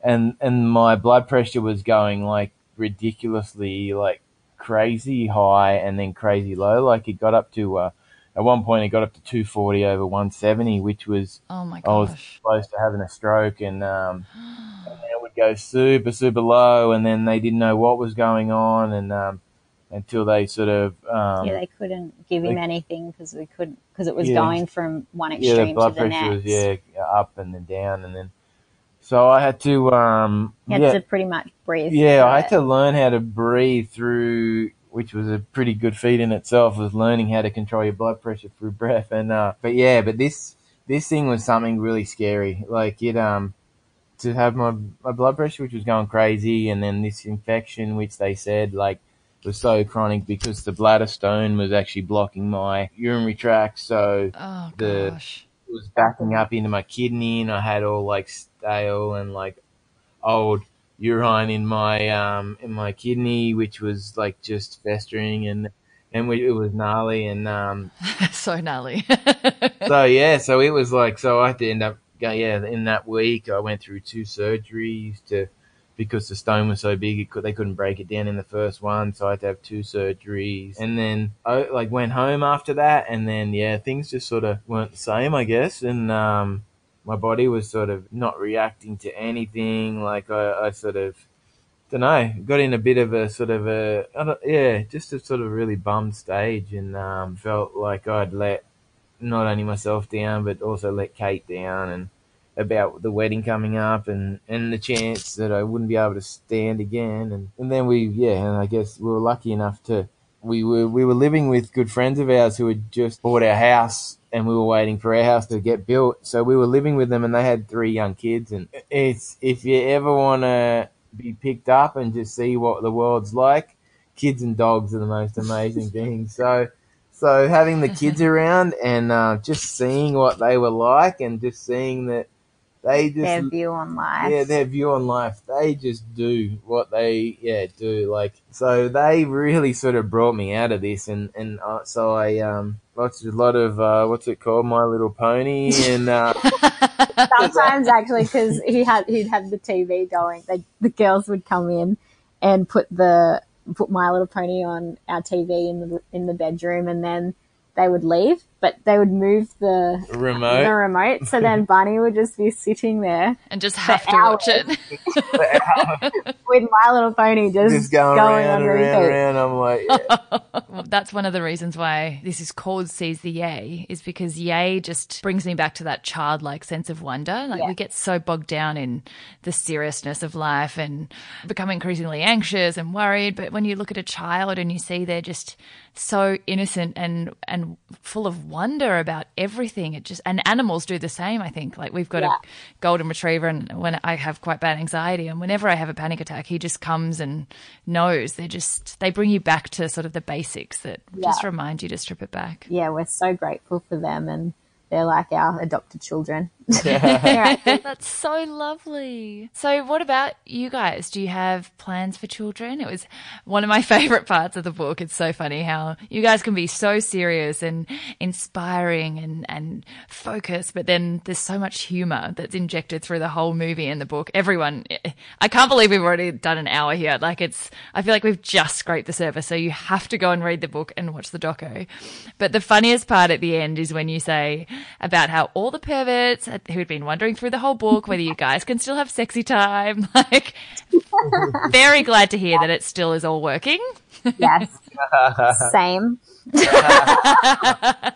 and and my blood pressure was going like ridiculously like crazy high and then crazy low. Like it got up to uh at one point it got up to 240 over 170, which was oh my I was gosh. close to having a stroke, and um, and go super super low, and then they didn't know what was going on, and um, until they sort of um, yeah, they couldn't give him Like- anything because we couldn't because it was Yeah. going from one yeah, the extreme blood to the pressure next. was yeah up and then down, and then so I had to um, You had yeah, to pretty much breathe. yeah, I had it. to learn how to breathe through, which was a pretty good feat in itself. Was learning how to control your blood pressure through breath, and uh, but yeah, but this this thing was something really scary. Like it um to have my my blood pressure, which was going crazy, and then this infection, which they said like was so chronic because the bladder stone was actually blocking my urinary tract, so Oh the- gosh. it was backing up into my kidney and I had all like stale and like old urine in my um in my kidney which was like just festering and and we, it was gnarly and um so gnarly. so yeah so it was like so I had to end up yeah in that week I went through two surgeries to because the stone was so big it could, they couldn't break it down in the first one so I had to have two surgeries. And then I like went home after that and then yeah things just sort of weren't the same I guess. And um my body was sort of not reacting to anything like I, I sort of don't know got in a bit of a sort of a yeah just a sort of really bummed stage and um felt like I'd let not only myself down but also let Kate down and about the wedding coming up and, and the chance that I wouldn't be able to stand again. And, and then we yeah and I guess we were lucky enough to we were we were living with good friends of ours who had just bought our house and we were waiting for our house to get built. So we were living with them and they had three young kids. And it's if you ever want to be picked up and just see what the world's like kids and dogs are the most amazing things so so having the kids around and uh, just seeing what they were like and just seeing that they just their view on life. yeah their view on life. They just do what they yeah do. Like so they really sort of brought me out of this and and uh, so I um watched a lot of uh, what's it called? My Little Pony and uh, Sometimes actually, because he had he'd have the TV going, they, the girls would come in and put the put My Little Pony on our TV in the in the bedroom, and then they would leave, but they would move the Remote. the remote. So then Bunny would just be sitting there And just have to watch it. with My Little Pony just, Just going, going around on and around, around. I'm like, yeah. Well, that's one of the reasons why this is called Seize the Yay, is because Yay just brings me back to that childlike sense of wonder. Like Yeah. we get so bogged down in the seriousness of life and become increasingly anxious and worried. But when you look at a child and you see they're just so innocent and and full of wonder about everything, it just and animals do the same. I think like we've got Yeah. a golden retriever, and when I have quite bad anxiety, and whenever I have a panic attack, he just comes and knows. They're just they bring you back to sort of the basics that just remind you to strip it back. Yeah, we're so grateful for them and they're like our adopted children. That's so lovely. So, what about you guys? Do you have plans for children? It was one of my favorite parts of the book. It's so funny how you guys can be so serious and inspiring and, and focused, but then there's so much humor that's injected through the whole movie and the book. Everyone, I can't believe we've already done an hour here. Like, it's, I feel like we've just scraped the surface. So, you have to go and read the book and watch the doco. But the funniest part at the end is when you say about how all the perverts who had been wondering through the whole book whether you guys can still have sexy time. Like, very glad to hear that it still is all working. yes. Same.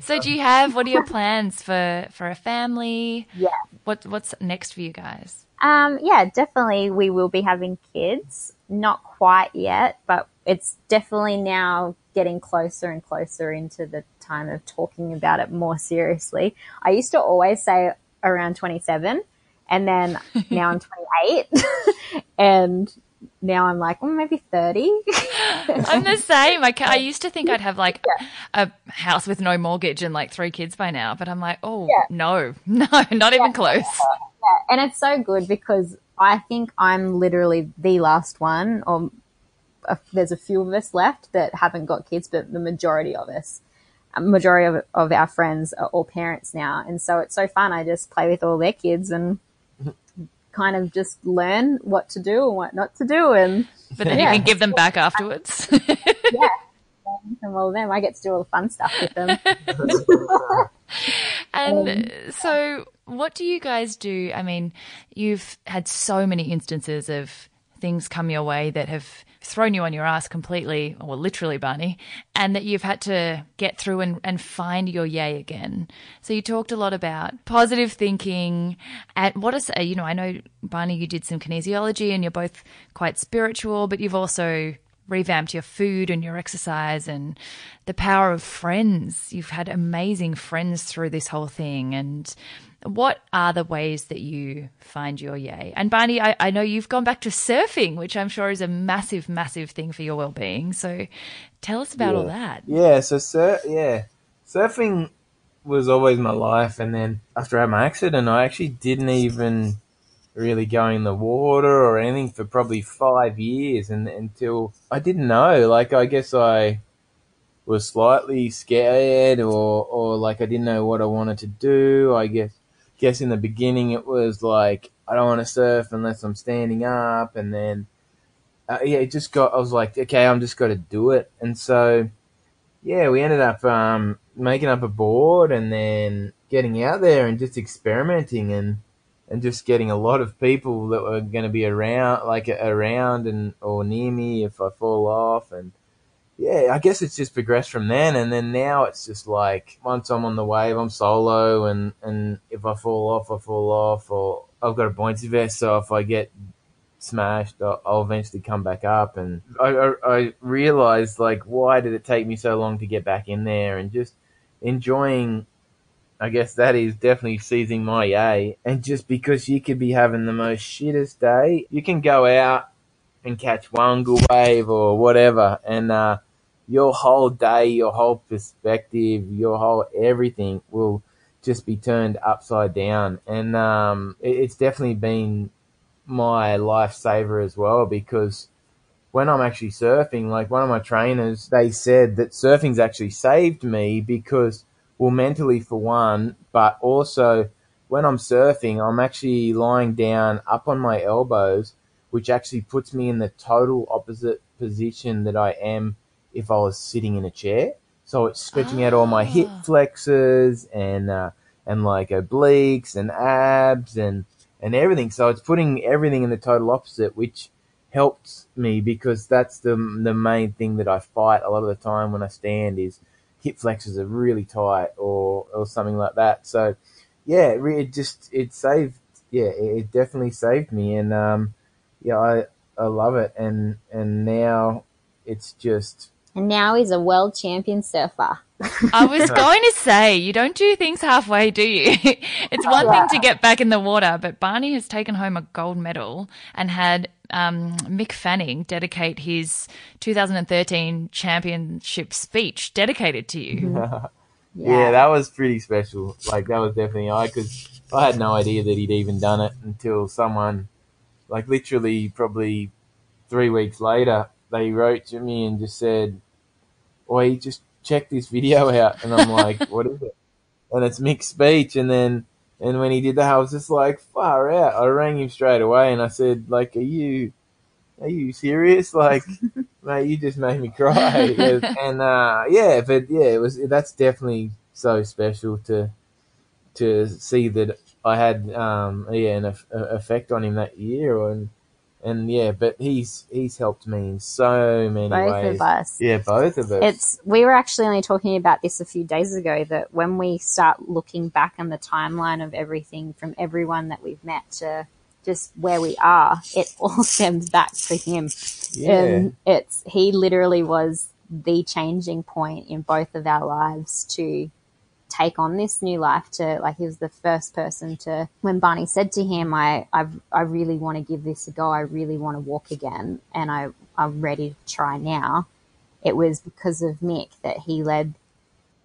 So, do you have what are your plans for for a family? Yeah. What what's next for you guys? Um, yeah, definitely we will be having kids. Not quite yet, but it's definitely now getting closer and closer into the time of talking about it more seriously. I used to always say around 27 and then now I'm 28 and now I'm like, well, maybe 30. I'm the same. I, I used to think I'd have like a house with no mortgage and like three kids by now, but I'm like, oh no, no, not even close. And it's so good because I think I'm literally the last one, or uh, there's a few of us left that haven't got kids, but the majority of us, a majority of, of our friends are all parents now, and so it's so fun. I just play with all their kids and kind of just learn what to do and what not to do, and But then Yeah. you can give them back afterwards. Yeah. And all of them, I get to do all the fun stuff with them. And so, what do you guys do? I mean, you've had so many instances of things come your way that have thrown you on your ass completely, or literally, Barney, and that you've had to get through and, and find your yay again. So, you talked a lot about positive thinking. And what is, you know, I know, Barney, you did some kinesiology and you're both quite spiritual, but you've also revamped your food and your exercise and the power of friends. You've had amazing friends through this whole thing. And what are the ways that you find your yay? And Barney, I, I know you've gone back to surfing, which I'm sure is a massive, massive thing for your well being. So tell us about all that. Yeah, so sur- yeah, surfing was always my life, and then after I had my accident, I actually didn't even really go in the water or anything for probably five years, and until I didn't know. Like, I guess I was slightly scared, or or like I didn't know what I wanted to do. I guess guess in the beginning it was like I don't want to surf unless I'm standing up, and then uh, yeah, it just got. I was like, okay, I'm just got to do it, and so yeah, we ended up um, making up a board and then getting out there and just experimenting and and just getting a lot of people that were going to be around, like around and or near me if I fall off, and yeah, I guess it's just progressed from then, and then now it's just like once I'm on the wave, I'm solo, and and if I fall off, I fall off, or I've got a buoyancy vest, so if I get smashed, I'll, eventually come back up. And I, I, I realized like, why did it take me so long to get back in there? And just enjoying, I guess that is definitely seizing my yay. And just because you could be having the most shittest day, you can go out and catch one good wave or whatever, and uh, your whole day, your whole perspective, your whole everything will just be turned upside down. And um, it, it's definitely been my lifesaver as well because when I'm actually surfing, like one of my trainers, they said that surfing's actually saved me because, well, mentally for one, but also when I'm surfing, I'm actually lying down up on my elbows, which actually puts me in the total opposite position that I am if I was sitting in a chair. So it's stretching out all my hip Ah. flexors and uh, and like obliques and abs and and everything. So it's putting everything in the total opposite, which helps me because that's the the main thing that I fight a lot of the time when I stand is hip flexors are really tight or or something like that. So yeah, it, just it saved yeah it, it definitely saved me and um yeah I I love it and and now it's just And now he's a world champion surfer. I was going to say, you don't do things halfway, do you? it's one thing to get back in the water, but Barney has taken home a gold medal and had um, Mick Fanning dedicate his 2013 championship speech dedicated to you. yeah. that was pretty special. Like that was definitely I because I had no idea that he'd even done it until someone like literally probably three weeks later they wrote to me and just said, "Oi, just check this video out," and I'm like, "What is it?" And it's Mick's speech, and then and when he did that, I was just like, "Far out!" I rang him straight away and I said, "Like, are you?" Are you serious? Like, mate, you just made me cry. and uh, yeah, but yeah, it was. That's definitely so special to to see that I had um, yeah an eff- effect on him that year, and and yeah, but he's he's helped me in so many Both ways. of us. Yeah, both of us. It's we were actually only talking about this a few days ago that when we start looking back on the timeline of everything from everyone that we've met to just where we are, it all stems back to him. yeah, And it's he literally was the changing point in both of our lives to take on this new life to like he was the first person to when Barney said to him I I, I really want to give this a go. I really want to walk again and I I'm ready to try now it was because of Mick that he led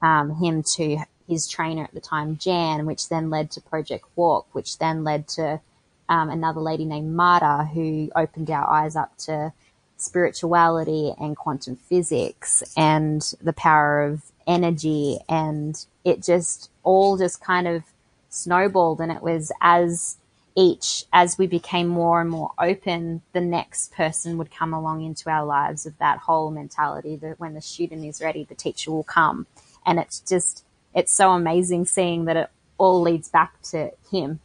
um, him to his trainer at the time Jan which then led to Project Walk which then led to um, another lady named Marta who opened our eyes up to spirituality and quantum physics and the power of energy and it just all just kind of snowballed and it was as each as we became more and more open the next person would come along into our lives of that whole mentality that when the student is ready the teacher will come. And it's just it's so amazing seeing that it all leads back to him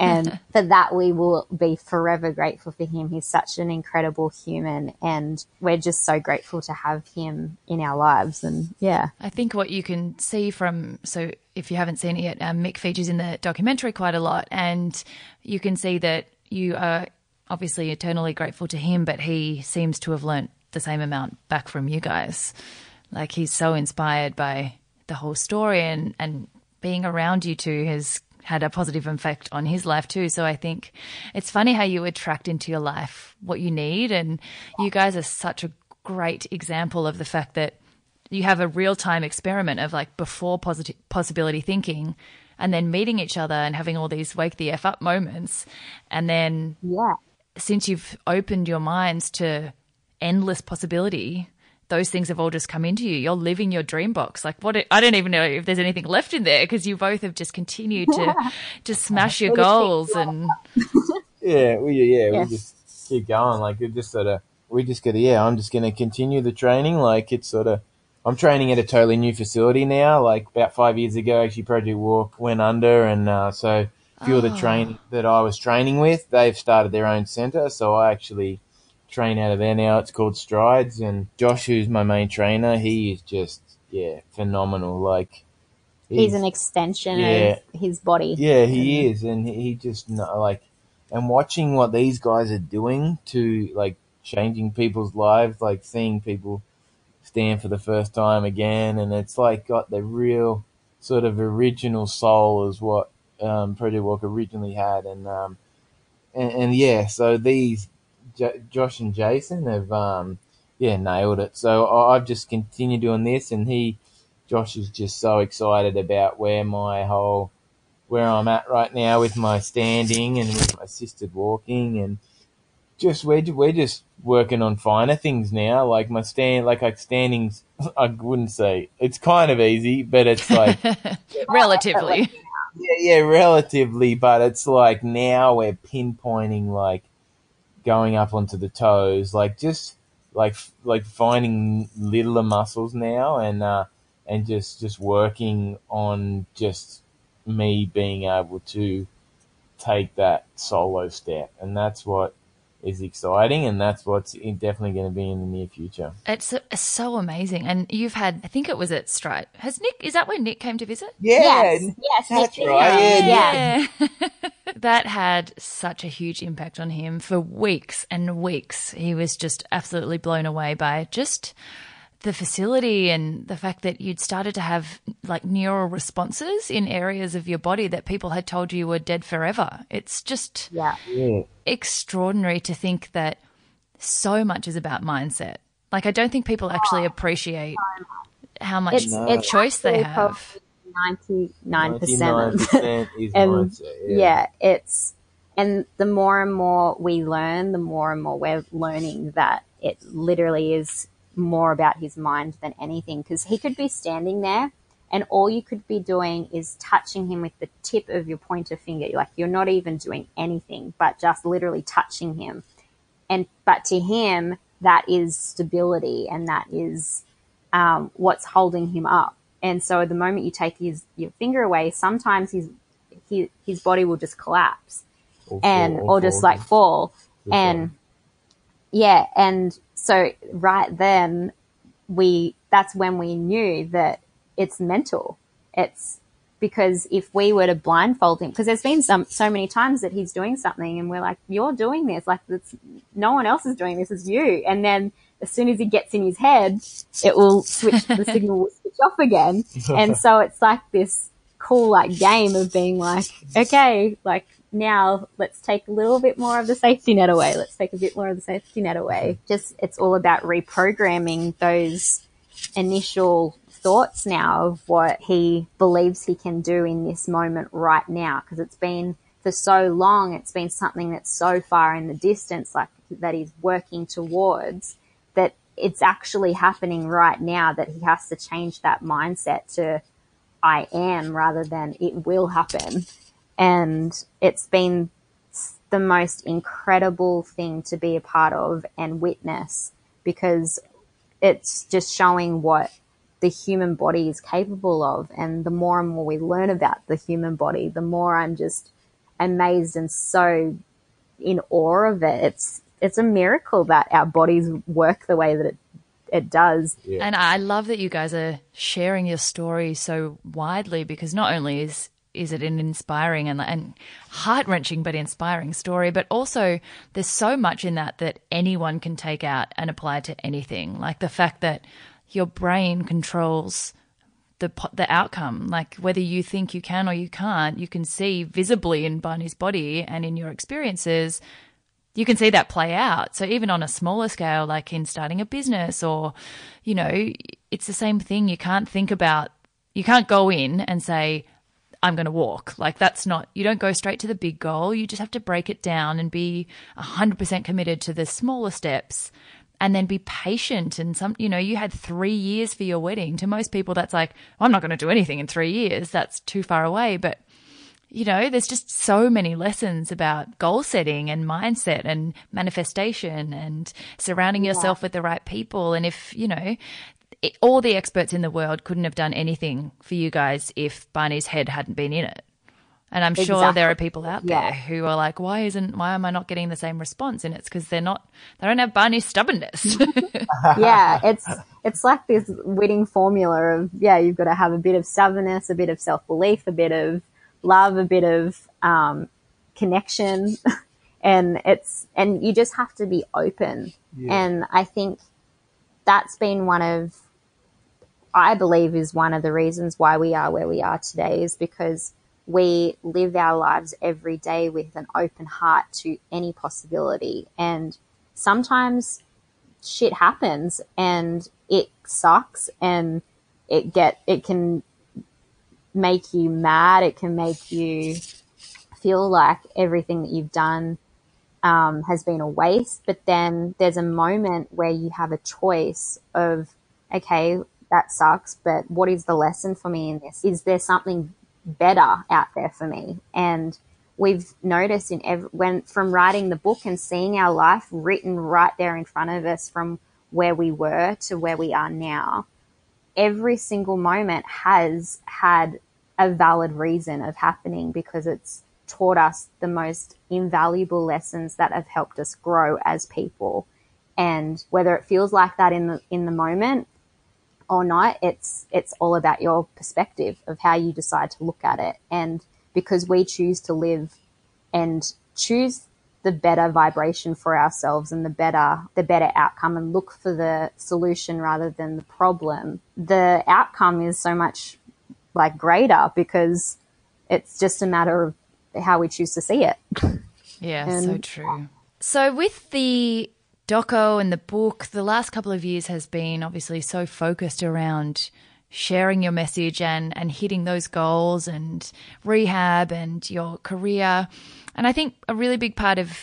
and for that we will be forever grateful for him. He's such an incredible human and we're just so grateful to have him in our lives. And yeah. I think what you can see from so if you haven't seen it yet, um, Mick features in the documentary quite a lot, and you can see that you are obviously eternally grateful to him, but he seems to have learnt the same amount back from you guys. Like he's so inspired by the whole story, and and being around you two has had a positive effect on his life too. So I think it's funny how you attract into your life what you need, and you guys are such a great example of the fact that you have a real time experiment of like before positive possibility thinking and then meeting each other and having all these wake the F up moments. And then yeah since you've opened your minds to endless possibility, those things have all just come into you. You're living your dream box. Like what? I don't even know if there's anything left in there because you both have just continued to to smash your goals and yeah, we yeah, Yeah. we just keep going. Like it just sort of we just gotta yeah. I'm just gonna continue the training. Like it's sort of I'm training at a totally new facility now. Like about five years ago, actually Project Walk went under, and uh, so a few of the Oh. train that I was training with, they've started their own center. So I actually train out of there now. It's called Strides, and Josh, who's my main trainer, he is just yeah phenomenal. Like he's an extension Yeah. of his body yeah, he is, and he just like, and watching what these guys are doing to like changing people's lives, like seeing people stand for the first time again, and it's like got the real sort of original soul is what um, Project Walk originally had, and um, and, and yeah, so these J- Josh and Jason have um, yeah nailed it. So I- I've just continued doing this, and he Josh is just so excited about where my whole where I'm at right now with my standing and with my assisted walking and just we're we're just working on finer things now. Like my stand, like like standings, I wouldn't say it's kind of easy, but it's like relatively. yeah, yeah, relatively. But it's like now we're pinpointing like going up onto the toes, like just like like finding littler muscles now and. uh and just just working on just me being able to take that solo step, and that's what is exciting, and that's what's definitely going to be in the near future. It's, it's, so amazing, and you've had. I think it was at Strides. Has Mick? Is that where Mick came to visit? Yeah, yes, yes that's Mick right. Yeah, yeah. that had such a huge impact on him for weeks and weeks. He was just absolutely blown away by just the facility and the fact that you'd started to have like neural responses in areas of your body that people had told you were dead forever. It's just yeah. Yeah. extraordinary to think that so much is about mindset. Like I don't think people actually ah. appreciate how much It's, it's choice they have. 99% 99% is and mindset. yeah. Yeah. it's and the more and more we learn the more and more we're learning that it literally is more about his mind than anything because he could be standing there and all you could be doing is touching him with the tip of your pointer finger like you're not even doing anything but just literally touching him and but to him that is stability and that is um, what's holding him up and so the moment you take his your finger away sometimes his his, his body will just collapse Or and fall- or just fall. like fall Good and. Yeah and so right then we that's when we knew that it's mental. It's because if we were to blindfold him because there's been some so many times that he's doing something and we're like you're doing this. Like it's no one else is doing this it's you. And then as soon as he gets in his head it will switch the signal will switch off again. And so it's like this cool like game of being like okay like now let's take a little bit more of the safety net away. Let's take a bit more of the safety net away. Just it's all about reprogramming those initial thoughts now of what he believes he can do in this moment right now. Because it's been for so long it's been something that's so far in the distance like that he's working towards that it's actually happening right now that he has to change that mindset to I am rather than it will happen. And it's been the most incredible thing to be a part of and witness because it's just showing what the human body is capable of. And the more and more we learn about the human body, the more I'm just amazed and so in awe of it. It's, it's a miracle that our bodies work the way that it, it does. Yeah. And I love that you guys are sharing your story so widely because not only is is it an inspiring and, and heart wrenching but inspiring story, but also there's so much in that that anyone can take out and apply to anything. Like the fact that your brain controls the the outcome. Like whether you think you can or you can't, you can see visibly in Barney's body and in your experiences you can see that play out. So even on a smaller scale, like in starting a business or, you know, it's the same thing. You can't think about, you can't go in and say, I'm going to walk. Like that's not, you don't go straight to the big goal. You just have to break it down and be 100% committed to the smaller steps and then be patient. And some, you know, you had three years for your wedding. To most people, that's like, I'm not going to do anything in three years. That's too far away. But you know, there's just so many lessons about goal setting and mindset and manifestation and surrounding yourself with the right people. And if, you know, it, all the experts in the world couldn't have done anything for you guys if Barney's head hadn't been in it. And I'm sure there are people out Yeah. there who are like, why isn't, why am I not getting the same response? And it's because they're not, they don't have Barney's stubbornness. yeah, it's it's like this winning formula of yeah, you've got to have a bit of stubbornness, a bit of self belief, a bit of love, a bit of um, connection, and it's and you just have to be open. And I think that's been one of I believe is one of the reasons why we are where we are today is because we live our lives every day with an open heart to any possibility. And sometimes shit happens and it sucks and it get, it can make you mad. It can make you feel like everything that you've done um, has been a waste. But then there's a moment where you have a choice of, okay, that sucks, but what is the lesson for me in this? Is there something better out there for me? And we've noticed in every, when from writing the book and seeing our life written right there in front of us from where we were to where we are now, every single moment has had a valid reason of happening because it's taught us the most invaluable lessons that have helped us grow as people. And whether it feels like that in the in the moment or not, it's it's all about your perspective of how you decide to look at it. And because we choose to live and choose the better vibration for ourselves and the better the better outcome and look for the solution rather than the problem the outcome is so much like greater because it's just a matter of how we choose to see it yeah and, so true so with the doco and the book the last couple of years has been obviously so focused around sharing your message and and hitting those goals and rehab and your career and I think a really big part of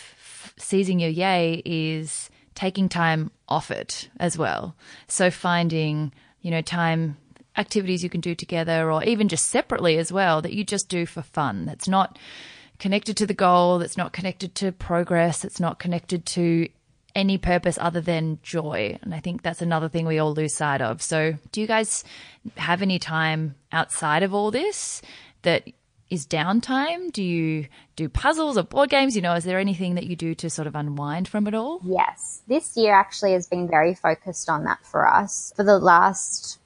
seizing your yay is taking time off it as well. So finding, you know, time activities you can do together or even just separately as well that you just do for fun. That's not connected to the goal, that's not connected to progress, that's not connected to any purpose other than joy. And I think that's another thing we all lose sight of. So, do you guys have any time outside of all this that is downtime? Do you do puzzles or board games? You know, is there anything that you do to sort of unwind from it all? Yes. This year actually has been very focused on that for us. For the last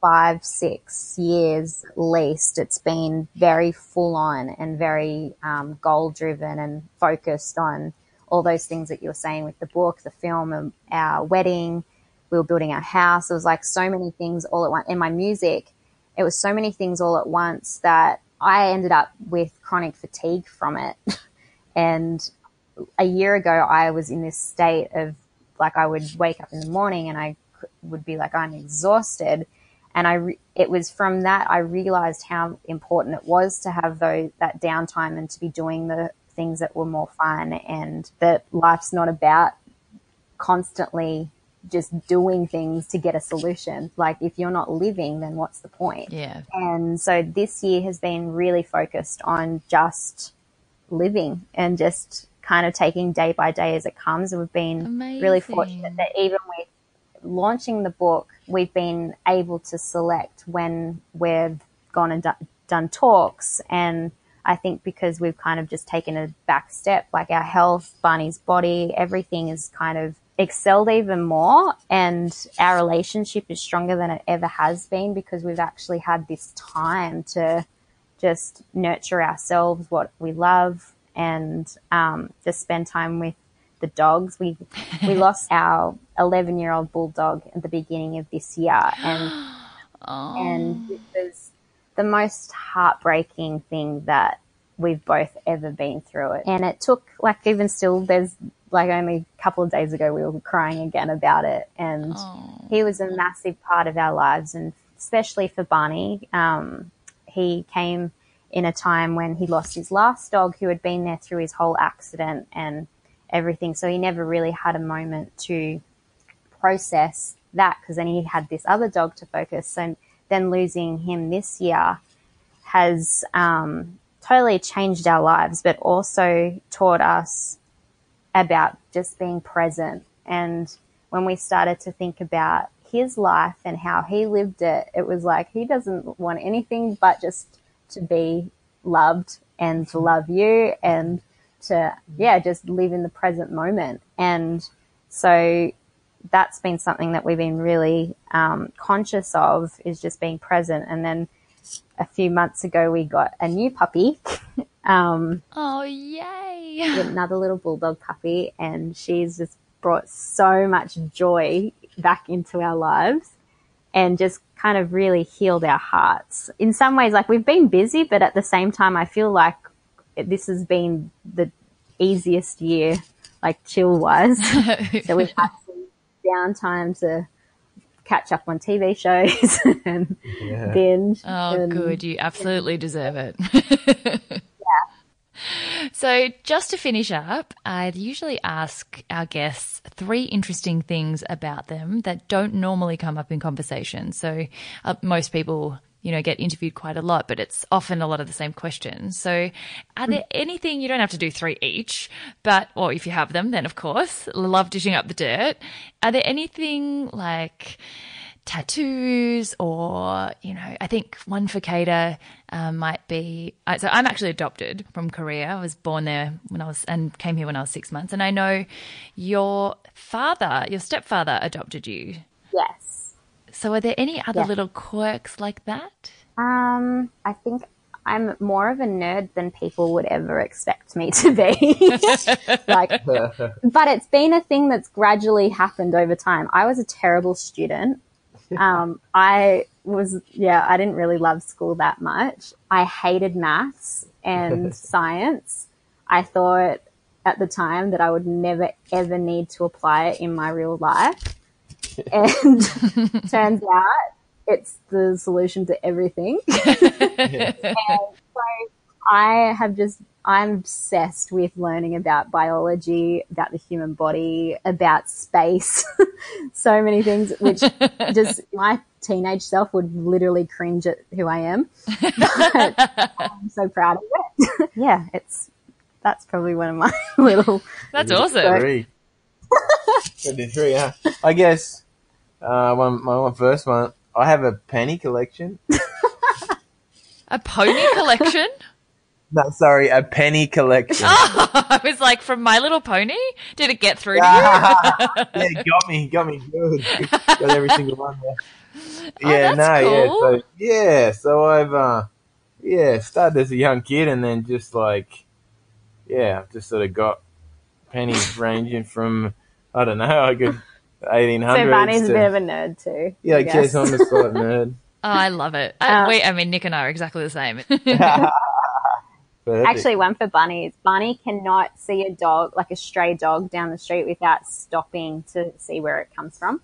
five, six years at least, it's been very full on and very um, goal driven and focused on all those things that you were saying with the book, the film, and our wedding. We were building our house. It was like so many things all at once. In my music, it was so many things all at once that I ended up with chronic fatigue from it. and a year ago, I was in this state of like I would wake up in the morning and I would be like, I'm exhausted. And I, re- it was from that I realized how important it was to have those, that downtime and to be doing the things that were more fun and that life's not about constantly just doing things to get a solution. Like if you're not living, then what's the point? Yeah. And so this year has been really focused on just living and just kind of taking day by day as it comes. And we've been Amazing. really fortunate that even with launching the book, we've been able to select when we've gone and do- done talks. And I think because we've kind of just taken a back step, like our health, Barney's body, everything is kind of excelled even more and our relationship is stronger than it ever has been because we've actually had this time to just nurture ourselves, what we love, and um, just spend time with the dogs. We we lost our 11 year old bulldog at the beginning of this year, and oh. and it was the most heartbreaking thing that we've both ever been through it. And it took like even still, there's like only a couple of days ago we were crying again about it and Aww. he was a massive part of our lives and especially for Barney um, he came in a time when he lost his last dog who had been there through his whole accident and everything so he never really had a moment to process that because then he had this other dog to focus and then losing him this year has um, totally changed our lives but also taught us about just being present. And when we started to think about his life and how he lived it, it was like he doesn't want anything but just to be loved and to love you and to, yeah, just live in the present moment. And so that's been something that we've been really um, conscious of is just being present. And then a few months ago, we got a new puppy. um, oh, yay! Another little bulldog puppy, and she's just brought so much joy back into our lives and just kind of really healed our hearts. In some ways, like we've been busy, but at the same time, I feel like this has been the easiest year, like chill wise. so we've had downtime to catch up on TV shows and yeah. binge. Oh, and, good. You absolutely deserve it. yeah. So, just to finish up, I'd usually ask our guests three interesting things about them that don't normally come up in conversation. So, uh, most people you know, get interviewed quite a lot, but it's often a lot of the same questions. So, are there anything you don't have to do three each, but, or if you have them, then of course, love dishing up the dirt. Are there anything like tattoos or, you know, I think one for Kada um, might be. So I'm actually adopted from Korea. I was born there when I was and came here when I was six months. And I know your father, your stepfather, adopted you. Yes. So are there any other Yeah. little quirks like that? Um, I think I'm more of a nerd than people would ever expect me to be. like, but it's been a thing that's gradually happened over time. I was a terrible student. Um, I was, yeah, I didn't really love school that much. I hated maths and science. I thought at the time that I would never ever need to apply it in my real life. And turns out it's the solution to everything. and so I have just, I'm obsessed with learning about biology, about the human body, about space, so many things, which just my teenage self would literally cringe at who I am. But I'm so proud of it. yeah, it's, that's probably one of my little, That's awesome. Three. Could be three, huh? I guess uh, one, my, my first one. I have a penny collection. A pony collection? No, sorry, a penny collection. I was like, from My Little Pony? Did it get through to you? yeah, got me, got me good. got every single one there. Yeah, Oh, no, yeah, so yeah, so I've uh, yeah, started as a young kid, and then just like, yeah, just sort of got pennies ranging from I don't know, I could eighteen so hundreds. Barney's a bit of a nerd too. yeah, I I guess guess. I'm a nerd. Oh, I love it. I, Uh, we, I mean, Nick and I are exactly the same. Actually, one for Bunny is Bunny cannot see a dog, like a stray dog down the street without stopping to see where it comes from.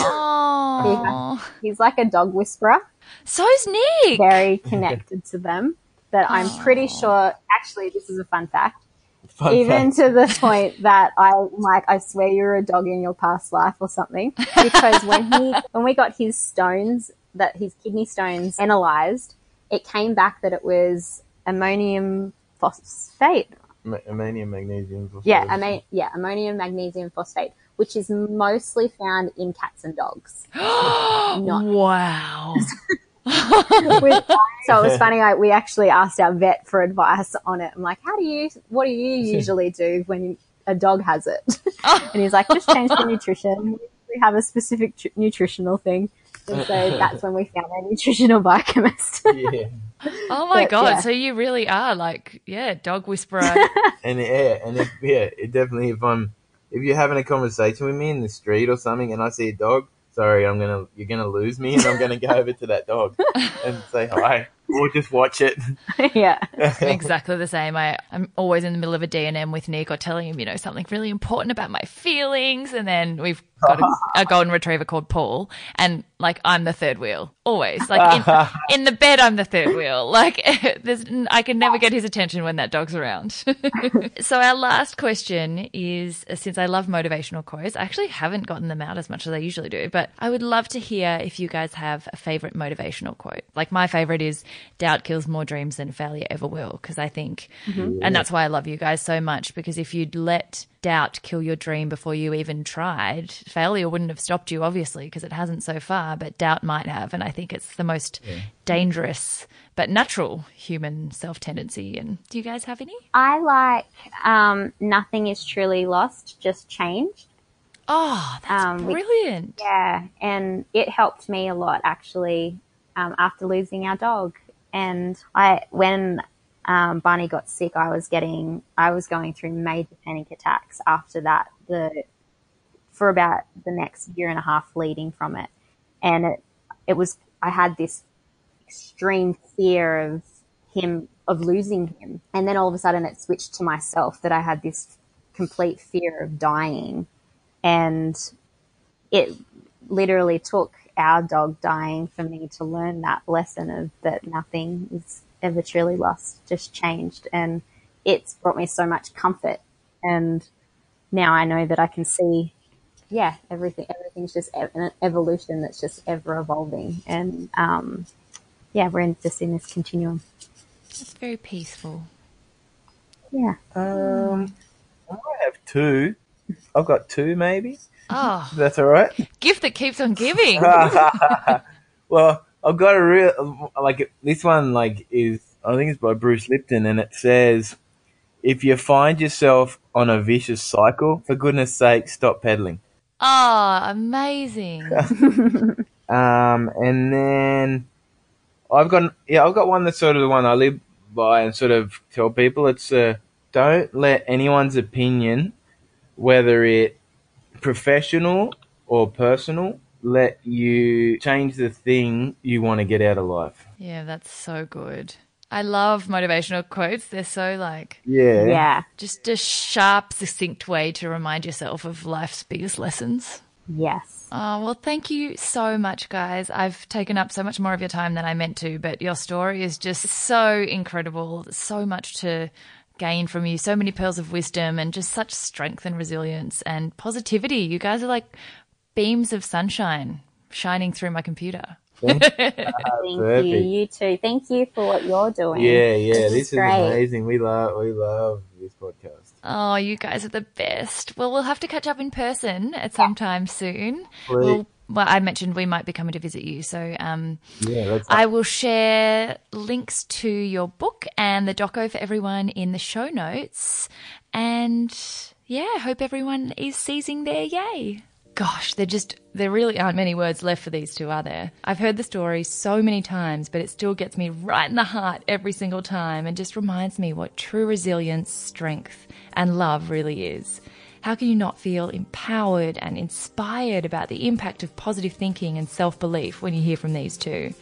Oh, He's like a dog whisperer, so's Nick. very connected to them. That I'm pretty sure, actually, this is a fun fact. Fun even fact. to the point that I'm like, I swear you were a dog in your past life or something. Because when he, when we got his stones, that his kidney stones analyzed, it came back that it was ammonium phosphate. Ma- ammonium, magnesium. Yeah, phosphorus. ammo- yeah, ammonium magnesium phosphate, which is mostly found in cats and dogs. Not Wow. Which- so it was funny. Like, we actually asked our vet for advice on it. I'm like, how do you, what do you usually do when a dog has it? Oh. and he's like, just change the nutrition. We have a specific tr- nutritional thing. And so that's when we found a nutritional biochemist. yeah, Oh my But, god! yeah. So you really are like, yeah, dog whisperer. and yeah, and if yeah, it definitely if I'm if you're having a conversation with me in the street or something, and I see a dog, sorry, I'm gonna you're gonna lose me, and I'm gonna go over to that dog and say hi, or just watch it. yeah. exactly the same. I, I'm always in the middle of a D&M with Nick or telling him, you know, something really important about my feelings. And then we've got a, a golden retriever called Paul. And like, I'm the third wheel. Always. Like in, in the bed, I'm the third wheel. Like there's, I can never get his attention when that dog's around. so our last question is, uh, since I love motivational quotes, I actually haven't gotten them out as much as I usually do, but I would love to hear if you guys have a favorite motivational quote. Like my favorite is doubt kills more dreams than failure ever will. Cause I think, and that's why I love you guys so much because if you'd let doubt kill your dream before you even tried, failure wouldn't have stopped you, obviously, because it hasn't so far, but doubt might have. And I think it's the most dangerous but natural human self tendency. And do you guys have any? I like um, nothing is truly lost, just changed. Oh, that's Um, we- brilliant. Yeah, and it helped me a lot actually um, after losing our dog. And I, when um, Barney got sick, I was getting, I was going through major panic attacks after that. The for about the next year and a half leading from it, and it, it was, I had this extreme fear of him, of losing him, and then all of a sudden it switched to myself that I had this complete fear of dying, and it literally took our dog dying for me to learn that lesson of that nothing is ever truly lost, just changed. And it's brought me so much comfort. And now I know that I can see, yeah, everything, everything's just ev- an evolution that's just ever evolving. And, um, yeah, we're in, just in this continuum. It's very peaceful. Yeah. Um, I have two. I've got two maybe. Oh, That's all right. gift that keeps on giving. well, I've got a real like this one. Like is I think it's by Bruce Lipton, and it says, "If you find yourself on a vicious cycle, for goodness sake, stop pedaling." Oh, amazing. Um, and then I've got yeah, I've got one that's sort of the one I live by and sort of tell people it's uh, don't let anyone's opinion, whether it professional or personal, let you change the thing you want to get out of life. Yeah, that's so good. I love motivational quotes. They're so like Yeah. Yeah. just a sharp, succinct way to remind yourself of life's biggest lessons. Yes. Oh, well, thank you so much, guys. I've taken up so much more of your time than I meant to, but your story is just so incredible. So much to gain from you, so many pearls of wisdom, and just such strength and resilience and positivity. You guys are like beams of sunshine shining through my computer. Thank Perfect. you. You too. Thank you for what you're doing. Yeah, yeah, This this is is amazing. We love, we love this podcast. Oh, you guys are the best. Well, we'll have to catch up in person at some time soon. Please. We'll, well, I mentioned we might be coming to visit you, so um, Yeah. I will share links to your book and the doco for everyone in the show notes. And yeah, hope everyone is seizing their yay. Gosh, there just there really aren't many words left for these two, are there? I've heard the story so many times, but it still gets me right in the heart every single time and just reminds me what true resilience, strength, and love really is. How can you not feel empowered and inspired about the impact of positive thinking and self belief when you hear from these two?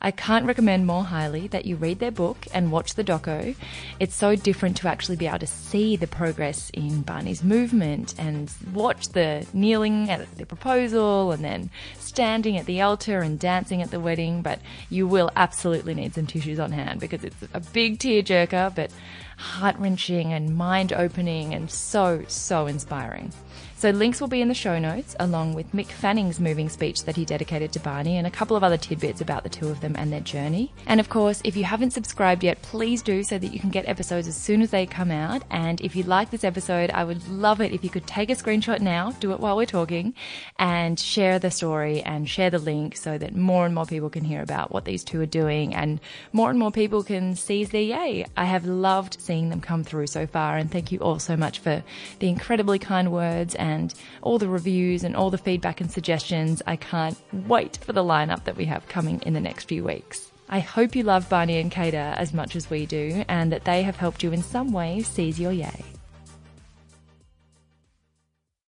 I can't recommend more highly that you read their book and watch the doco. It's so different to actually be able to see the progress in Barney's movement and watch the kneeling at the proposal and then standing at the altar and dancing at the wedding. But you will absolutely need some tissues on hand because it's a big tearjerker, but heart wrenching and mind opening and so, so inspiring. So links will be in the show notes, along with Mick Fanning's moving speech that he dedicated to Barney and a couple of other tidbits about the two of them and their journey. And of course, if you haven't subscribed yet, please do so that you can get episodes as soon as they come out. And if you like this episode, I would love it if you could take a screenshot now, do it while we're talking, and share the story and share the link so that more and more people can hear about what these two are doing and more and more people can seize their yay. I have loved seeing them come through so far, and thank you all so much for the incredibly kind words and all the reviews and all the feedback and suggestions. I can't wait for the lineup that we have coming in the next few weeks. I hope you love Barney and Kada as much as we do, and that they have helped you in some way seize your yay.